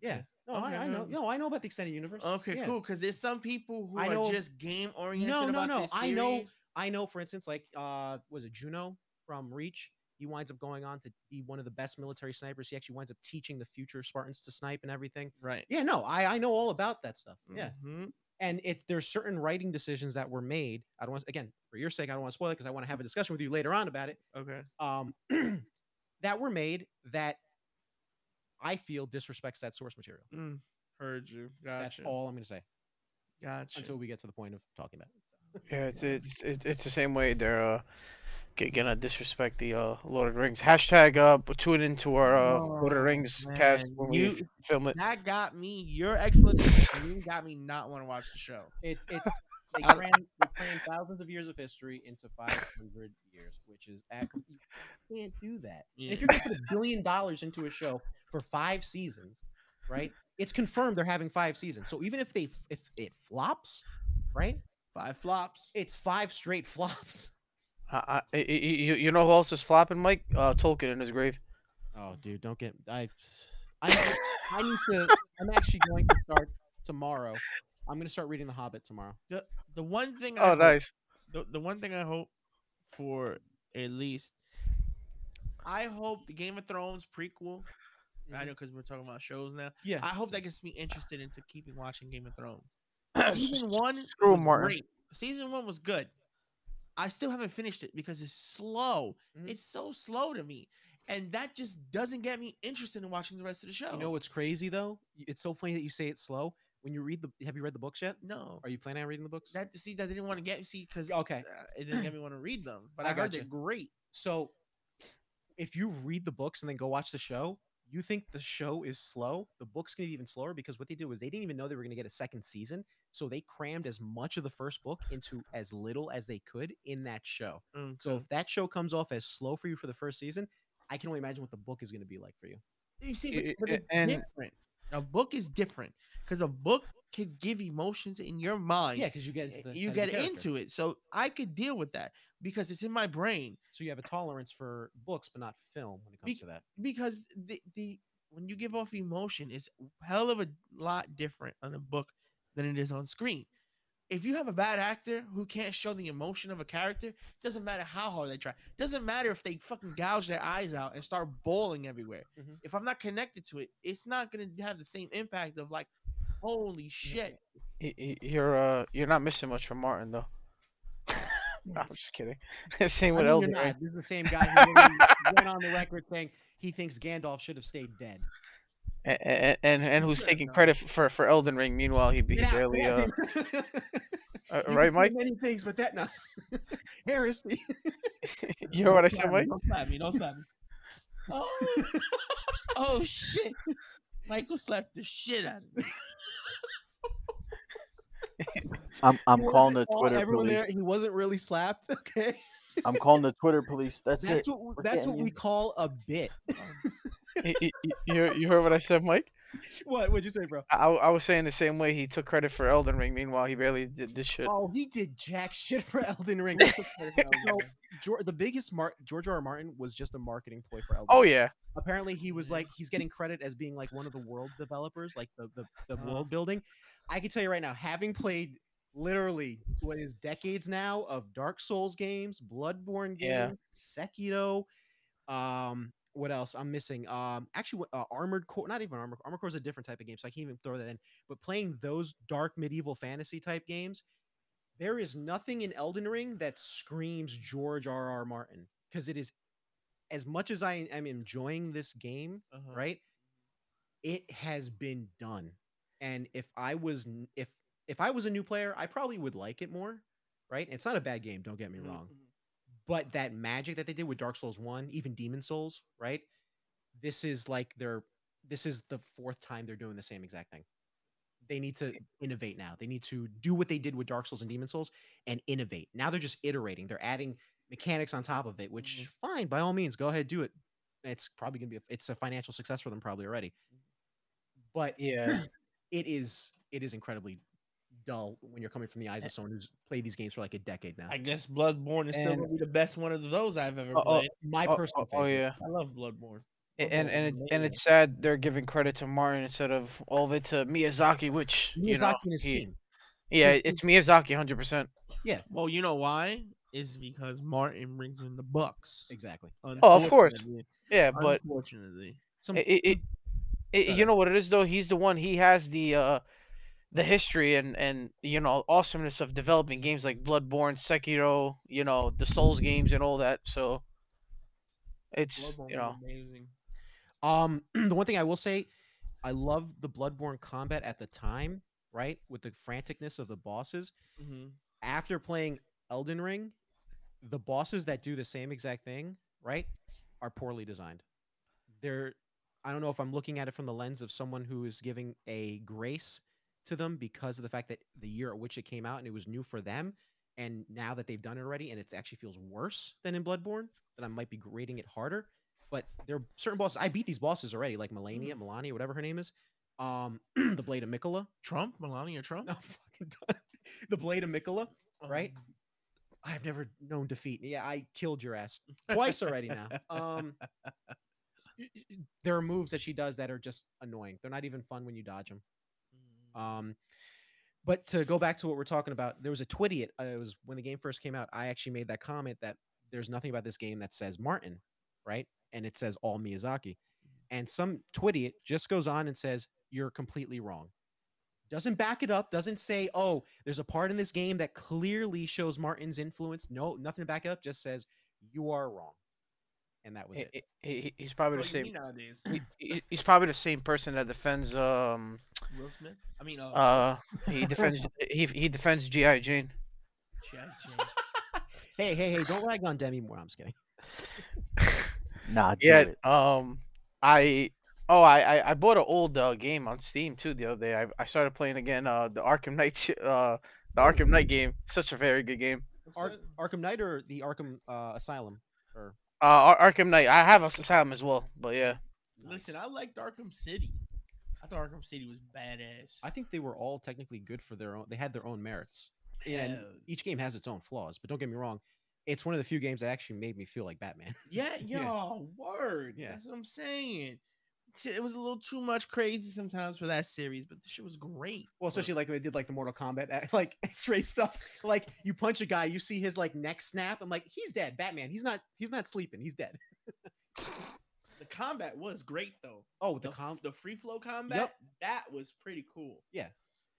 Yeah. No, Okay, I, I know. no. I know about the extended universe. Okay, Yeah. cool. Because there's some people who I are know- just game oriented. No, no, about no. this I know- I know, for instance, like uh was it Juno from Reach? He winds up going on to be one of the best military snipers. He actually winds up teaching the future Spartans to snipe and everything. Right. Yeah, no, I I know all about that stuff. Yeah. Mhm. And if there's certain writing decisions that were made, I don't want again, for your sake, I don't want to spoil it because I want to have a discussion with you later on about it. Okay. Um that were made that I feel disrespects that source material. Mm, heard you. Gotcha. That's all I'm gonna say Gotcha. until we get to the point of talking about it. Yeah, it's it's it's, it's the same way there are uh g- gonna disrespect the uh Lord of the Rings hashtag. Uh, b- tune into our uh Lord of the Oh, Rings cast when you- we film it. that got me. Your explanation for me got me not want to watch the show. It, it's they I- cram, they cram thousands of years of history into 500 years, which is at, you can't do that. And if you're gonna put a billion dollars into a show for five seasons, right? It's confirmed they're having five seasons. So even if they if it flops, right? Five flops. It's five straight flops. I, I, I- I- you, you know who else is flopping, Mike? Uh, Tolkien in his grave. Oh, dude, don't get I. I I need to. I'm actually going to start tomorrow. I'm gonna start reading The Hobbit tomorrow. The the one thing. I Oh, hope- nice. The, the one thing I hope for at least, I hope the Game of Thrones prequel. I know because we're talking about shows now. Yeah. I hope that gets me interested into keeping watching Game of Thrones. Season one Screw was Martin. great. Season one was good. I still haven't finished it because it's slow. Mhm. It's so slow to me, and that just doesn't get me interested in watching the rest of the show. You know what's crazy though? It's so funny that you say it's slow. When you read the, have you read the books yet? no, Are you planning on reading the books? that see that didn't want to get see because okay. it didn't get me want to read them. But I I, heard gotcha. they're great. So if you read the books and then go watch the show, you think the show is slow. The book's gonna be even slower because what they did was they didn't even know they were gonna get a second season. So they crammed as much of the first book into as little as they could in that show. So if that show comes off as slow for you for the first season, I can only imagine what the book is gonna be like for you. You see, I- but, but it's and- different. A book is different because a book can give emotions in your mind. Yeah, because you get into the, you get into it. So I could deal with that because it's in my brain. So you have a tolerance for books, but not film when it comes Be- to that. Because the the when you give off emotion, is hell of a lot different on a book than it is on screen. If you have a bad actor who can't show the emotion of a character, doesn't matter how hard they try. Doesn't matter if they fucking gouge their eyes out and start bawling everywhere. Mhm. If I'm not connected to it, it's not gonna have the same impact of like, holy shit. You're uh, you're not missing much from Martin though. no, I'm just kidding. Same I with mean, Elden Ring. This is the same guy who went on the record saying he thinks Gandalf should have stayed dead. and and, and who's Sure, taking no. credit for for Elden Ring. Meanwhile, he, Get out, barely get uh, uh, right, Mike. Many things, but that no. Heresy. You know what I said, Mike? Don't slap me. Don't slap me. Oh, oh shit. Michael slapped the shit out of me. I'm I'm He calling the Twitter Everyone police. there, he wasn't really slapped. Okay, I'm calling the Twitter police. That's, that's it. what We're that's what you. we call a bit. Um. Y- y- y- you you heard what I said, Mike? What? What'd you say, bro? I, I I was saying the same way. He took credit for Elden Ring. Meanwhile, he barely did this shit. Oh, he did jack shit for Elden Ring. That's a- so, George, the biggest Mar- George R. R. Martin was just a marketing ploy for Elden. Oh Ring. yeah, apparently he was like he's getting credit as being like one of the world developers like the the, the Uh-huh. world building i can tell you right now having played literally what is decades now of dark souls games bloodborne games Yeah. sekiro um what else i'm missing um actually uh, armored core not even armored armored core is a different type of game so i can't even throw that in but playing those dark medieval fantasy type games there is nothing in elden ring that screams george r r martin because it is as much as I am enjoying this game, Uh-huh. right? It has been done. And if I was if if I was a new player, I probably would like it more, right? It's not a bad game, don't get me Mhm, wrong. But that magic that they did with Dark Souls 1, even Demon's Souls, right? This is like their this is the fourth time they're doing the same exact thing. They need to innovate now. They need to do what they did with Dark Souls and Demon's Souls and innovate. Now they're just iterating. They're adding mechanics on top of it, which mm-hmm. fine, by all means, go ahead, do it. It's probably gonna be a, it's a financial success for them probably already. But yeah. it is it is incredibly dull when you're coming from the eyes of someone who's played these games for like a decade now. I guess Bloodborne is still And- gonna be the best one of those I've ever Oh, oh, played. My Oh, personal oh, oh, favorite. yeah. I love Bloodborne. A- Bloodborne and and it, and it's sad they're giving credit to Martin instead of all of it to Miyazaki, which you know, Miyazaki and his he- team. yeah, it's Miyazaki, hundred percent. Yeah. Well, you know why? Is because Martin brings in the bucks. Exactly. Oh, of course. Yeah, but unfortunately, Some it, it, it, it- Go you know what it is though. He's the one. He has the uh, the history and and you know awesomeness of developing games like Bloodborne, Sekiro, you know the Souls games and all that. So it's Bloodborne you know amazing. Um, the one thing I will say, I love the Bloodborne combat at the time, right? With the franticness of the bosses. hmm After playing Elden Ring, the bosses that do the same exact thing, right, are poorly designed. They're, I don't know if I'm looking at it from the lens of someone who is giving a grace to them because of the fact that the year at which it came out and it was new for them. And now that they've done it already and it actually feels worse than in Bloodborne, then I might be grading it harder but there are certain bosses. I beat these bosses already, like Melania, Melania, whatever her name is. Um, the Blade of Miquella. Trump, Melania Trump, No, fucking done. The Blade of Miquella. right? Um, I've never known defeat. Yeah, I killed your ass twice already now. Um, there are moves that she does that are just annoying. They're not even fun when you dodge them. Um, but to go back to what we're talking about, there was a Twitty. Uh, it was when the game first came out. I actually made that comment that there's nothing about this game that says Martin, right? And it says all Miyazaki. And some Twitty just goes on and says you're completely wrong. Doesn't back it up. Doesn't say, oh, there's a part in this game that clearly shows Martin's influence. No, nothing to back it up. Just says you are wrong. And that was he- it. he- he- he's probably what the same. nowadays? he- he- He's probably the same person that defends um Will Smith. I mean, uh, uh he defends he he defends GI Jane. G.I. Jane. Hey, hey, hey! Don't rag on Demi Moore. I'm just kidding. Nah, Yeah, it. um, I oh I I, I bought an old uh, game on Steam too the other day. I, I started playing again uh the Arkham Knight uh the Arkham Knight game. Such a very good game. What's Ar- Arkham Knight or the Arkham uh, Asylum? Or Uh, Ar- Arkham Knight. I have Asylum as well, but yeah. Listen, I liked Arkham City. I thought Arkham City was badass. I think they were all technically good for their own. They had their own merits. And Hell, each game has its own flaws. But don't get me wrong, it's one of the few games that actually made me feel like Batman. Yeah, Yeah. yo, word. Yeah. That's what I'm saying. It was a little too much crazy sometimes for that series, but the shit was great. Well, especially like they did like the Mortal Kombat uh, like X-ray stuff. Like you punch a guy, you see his like neck snap. I'm like, he's dead. Batman. He's not. He's not sleeping. He's dead. The combat was great though. Oh, the The, com. the free flow combat, that was pretty cool. Yeah.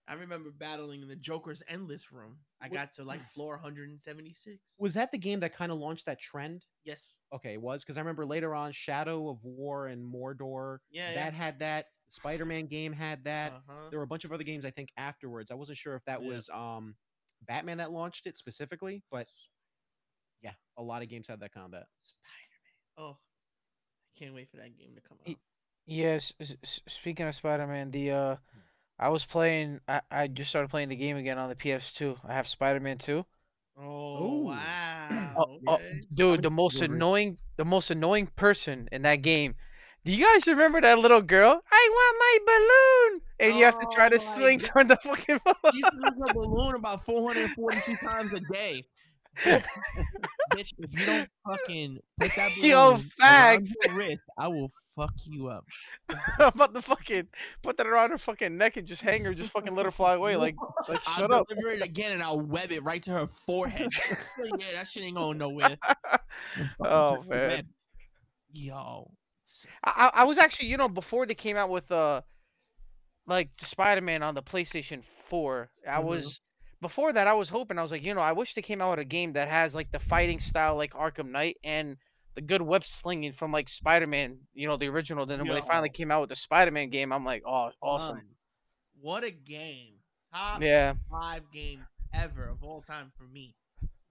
I remember battling in the Joker's Endless Room. I Wh- got to like floor 176. Was that the game that kind of launched that trend? Yes. Okay, it was because I remember later on, Shadow of War and Mordor. Yeah. that had that. Spider-Man game had that. uh-huh. there were a bunch of other games I think afterwards. I wasn't sure if that Yeah. was um Batman that launched it specifically, but yeah, a lot of games had that combat. Spider-Man. Oh, I can't wait for that game to come out. Yes. s- s- Speaking of Spider Man, the uh, I was playing. I I just started playing the game again on the PS2. I have Spider Man 2. Oh, Ooh. wow. Oh, oh, okay. dude, the most annoying, the most annoying person in that game. Do you guys remember that little girl? I want my balloon, and you have to try to Oh swing God. toward the fucking balloon. She swings a balloon about 442 times a day. Bitch, if you don't fucking put that balloon Yo, around facts. wrist, I will fuck you up. I'm about to fucking put that around her fucking neck and just hang her, just fucking let her fly away. Like, like I'll shut up. deliver it again and I'll web it right to her forehead. yeah, that shit ain't going nowhere. Oh man. Yo. I, I was actually, you know, before they came out with uh like Spider-Man on the PlayStation 4, I Mhm. was before that I was hoping I was like, you know, I wish they came out with a game that has like the fighting style like Arkham Knight and the good whip slinging from like Spider-Man, you know, the original. Then when they finally came out with the Spider-Man game, I'm like, oh, awesome. Son, What a game. Top Yeah. five game ever of all time for me.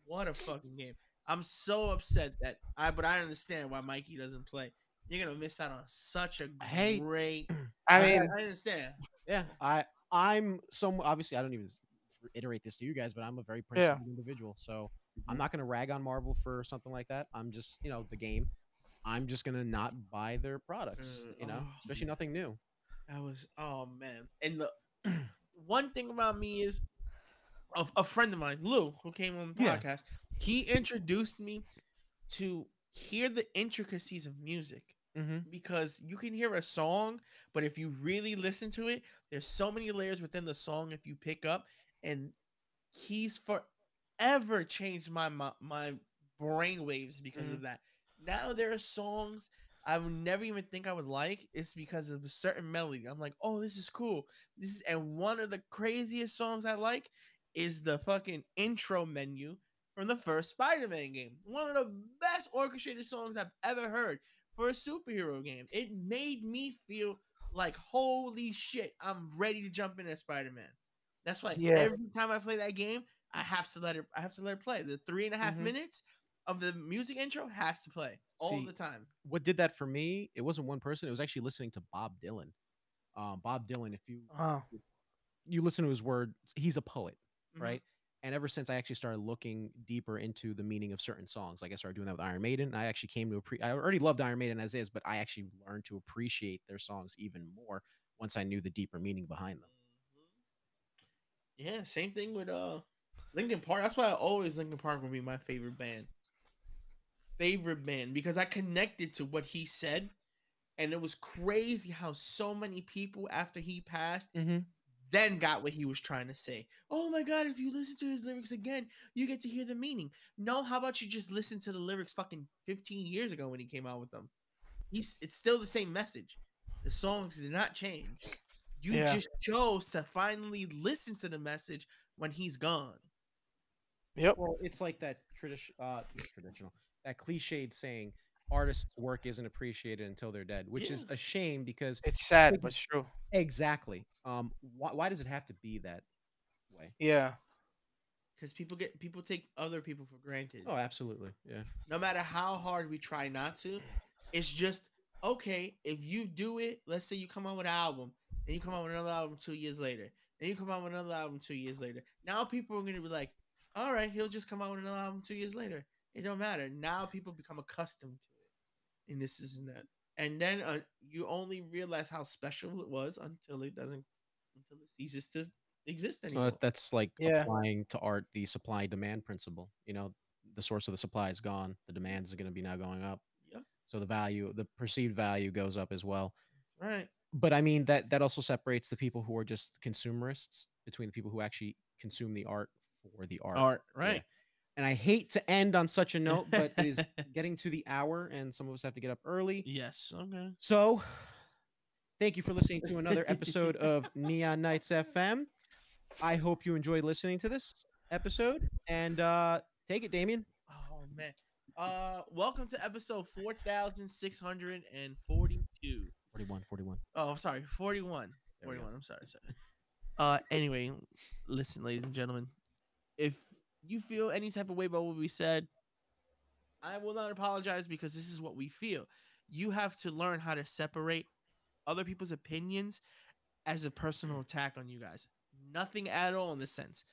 What a fucking game. I'm so upset that I but I understand why Mikey doesn't play. You're gonna miss out on such a Hey. great I I, mean, I understand. Yeah, I I'm some obviously I don't even s- reiterate this to you guys, but I'm a very principled individual, so I'm not gonna rag on Marvel for something like that. I'm just you know the game. I'm just gonna not buy their products, Uh, you know, oh, especially nothing new. That was oh man. And the one thing about me is a, a friend of mine, Lou, who came on the Yeah. podcast, he introduced me to hear the intricacies of music. Mm-hmm. because you can hear a song, but if you really listen to it, there's so many layers within the song if you pick up, and he's forever changed my my, my brain waves because Mhm. of that. Now there are songs I would never even think I would like. It's because of a certain melody. I'm like, oh, this is cool. This is and one of the craziest songs I like is the fucking intro menu from the first Spider-Man game. One of the best orchestrated songs I've ever heard for a superhero game. It made me feel like holy shit, I'm ready to jump into Spider-Man. That's why Yeah. every time I play that game, I have to let it I have to let it play. The three and a half Mhm. minutes of the music intro has to play all See, the time. What did that for me? It wasn't one person. It was actually listening to Bob Dylan. Um, Bob Dylan. If you Oh, you listen to his words, he's a poet, Mhm. right? And ever since I actually started looking deeper into the meaning of certain songs, like I started doing that with Iron Maiden, I actually came to appreciate. I already loved Iron Maiden as is, but I actually learned to appreciate their songs even more once I knew the deeper meaning behind them. Mhm. Yeah, same thing with uh Linkin Park. That's why I always Linkin Park would be my favorite band. Favorite band because I connected to what he said, and it was crazy how so many people after he passed Mm-hmm. then got what he was trying to say. Oh my god, if you listen to his lyrics again, you get to hear the meaning. No, how about you just listen to the lyrics fucking 15 years ago when he came out with them? He's it's still the same message. The songs did not change. You Yeah. just chose to finally listen to the message when he's gone. Yep. Well, it's like that tradition, uh, traditional, that cliched saying, "Artists' work isn't appreciated until they're dead," which is a shame because It's sad, Like- but it's true. exactly, um, why, why does it have to be that way? Yeah. Because people get people take other people for granted. Oh, absolutely, yeah. no matter how hard we try not to, it's just okay. If you do it, let's say you come out with an album, and you come out with another album two years later, and you come out with another album two years later. Now people are gonna be like, all right, he'll just come out with another album two years later. It don't matter. Now people become accustomed to it, and this isn't that, and then uh, you only realize how special it was until it doesn't, until it ceases to exist anymore. Uh, that's like Yeah. applying to art the supply demand principle. You know, the source of the supply is gone, the demand is going to be now going up. Yep. So the value, the perceived value goes up as well. That's right. But I mean that that also separates the people who are just consumerists between the people who actually consume the art for the art. Art, Yeah. right? And I hate to end on such a note, but it is getting to the hour, and some of us have to get up early. Yes. Okay. So, thank you for listening to another episode of Neon Knights FM. I hope you enjoyed listening to this episode, and uh, take it, Damien. Oh man. Uh welcome to episode 4642. 41, 41. Oh, I'm sorry, 41. There we go. 41. I'm sorry, sorry. Uh anyway, listen ladies and gentlemen. If you feel any type of way about what we said, I will not apologize because this is what we feel. You have to learn how to separate other people's opinions as a personal attack on you guys. Nothing at all in this sense.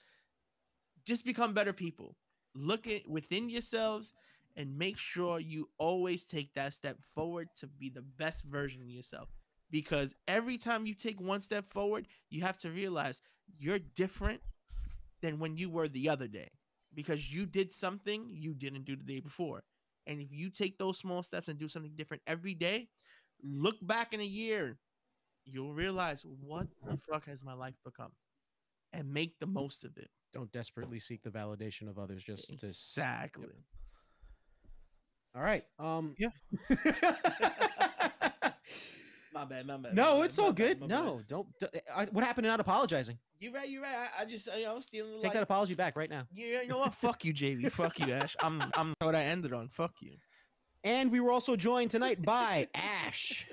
Just become better people. Look at within yourselves and make sure you always take that step forward to be the best version of yourself. Because every time you take one step forward, you have to realize you're different than when you were the other day because you did something you didn't do the day before. And if you take those small steps and do something different every day, look back in a year, you'll realize what the fuck has my life become and make the most of it. Don't desperately seek the validation of others. Just to Exactly. all right. Um. Yeah. my bad, my bad. no, my it's my all good. bad. No, don't. d- I, what happened to not apologizing? You're right, you're right. I, I just, you know, stealing the Take that apology back right now. Yeah, you know what? Fuck you, JB. Fuck you, Ash. I'm, I'm what I ended on. Fuck you. And we were also joined tonight by Ash.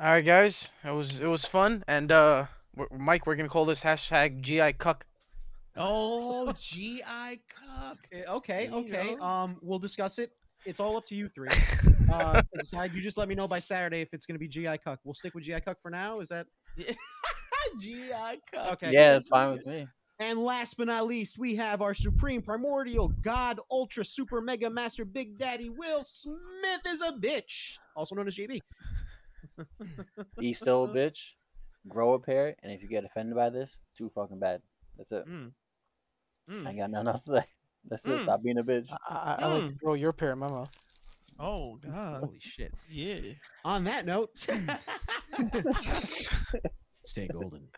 All right, guys. It was it was fun, and uh, Mike, we're gonna call this hashtag GI Cuck. Oh, GI cuck. Eh, Okay, you okay. Um, we'll discuss it. It's all up to you three. Uh, decide. You just let me know by Saturday if it's going to be GI Cuck. We'll stick with GI Cuck for now. Is that GI cuck. okay? Yeah, it's fine with me. And last but not least, we have our supreme primordial god, ultra super mega master, Big Daddy Will Smith is a bitch, also known as JB. Be still a bitch, grow a pair, and if you get offended by this, too fucking bad. That's it. Mm. I Mm. ain't got nothing else to say. That's it. Mm. Stop being a bitch. I, I, I like to Mm. throw your pair in my mouth. Oh God. Holy shit. Yeah. On that note, stay golden.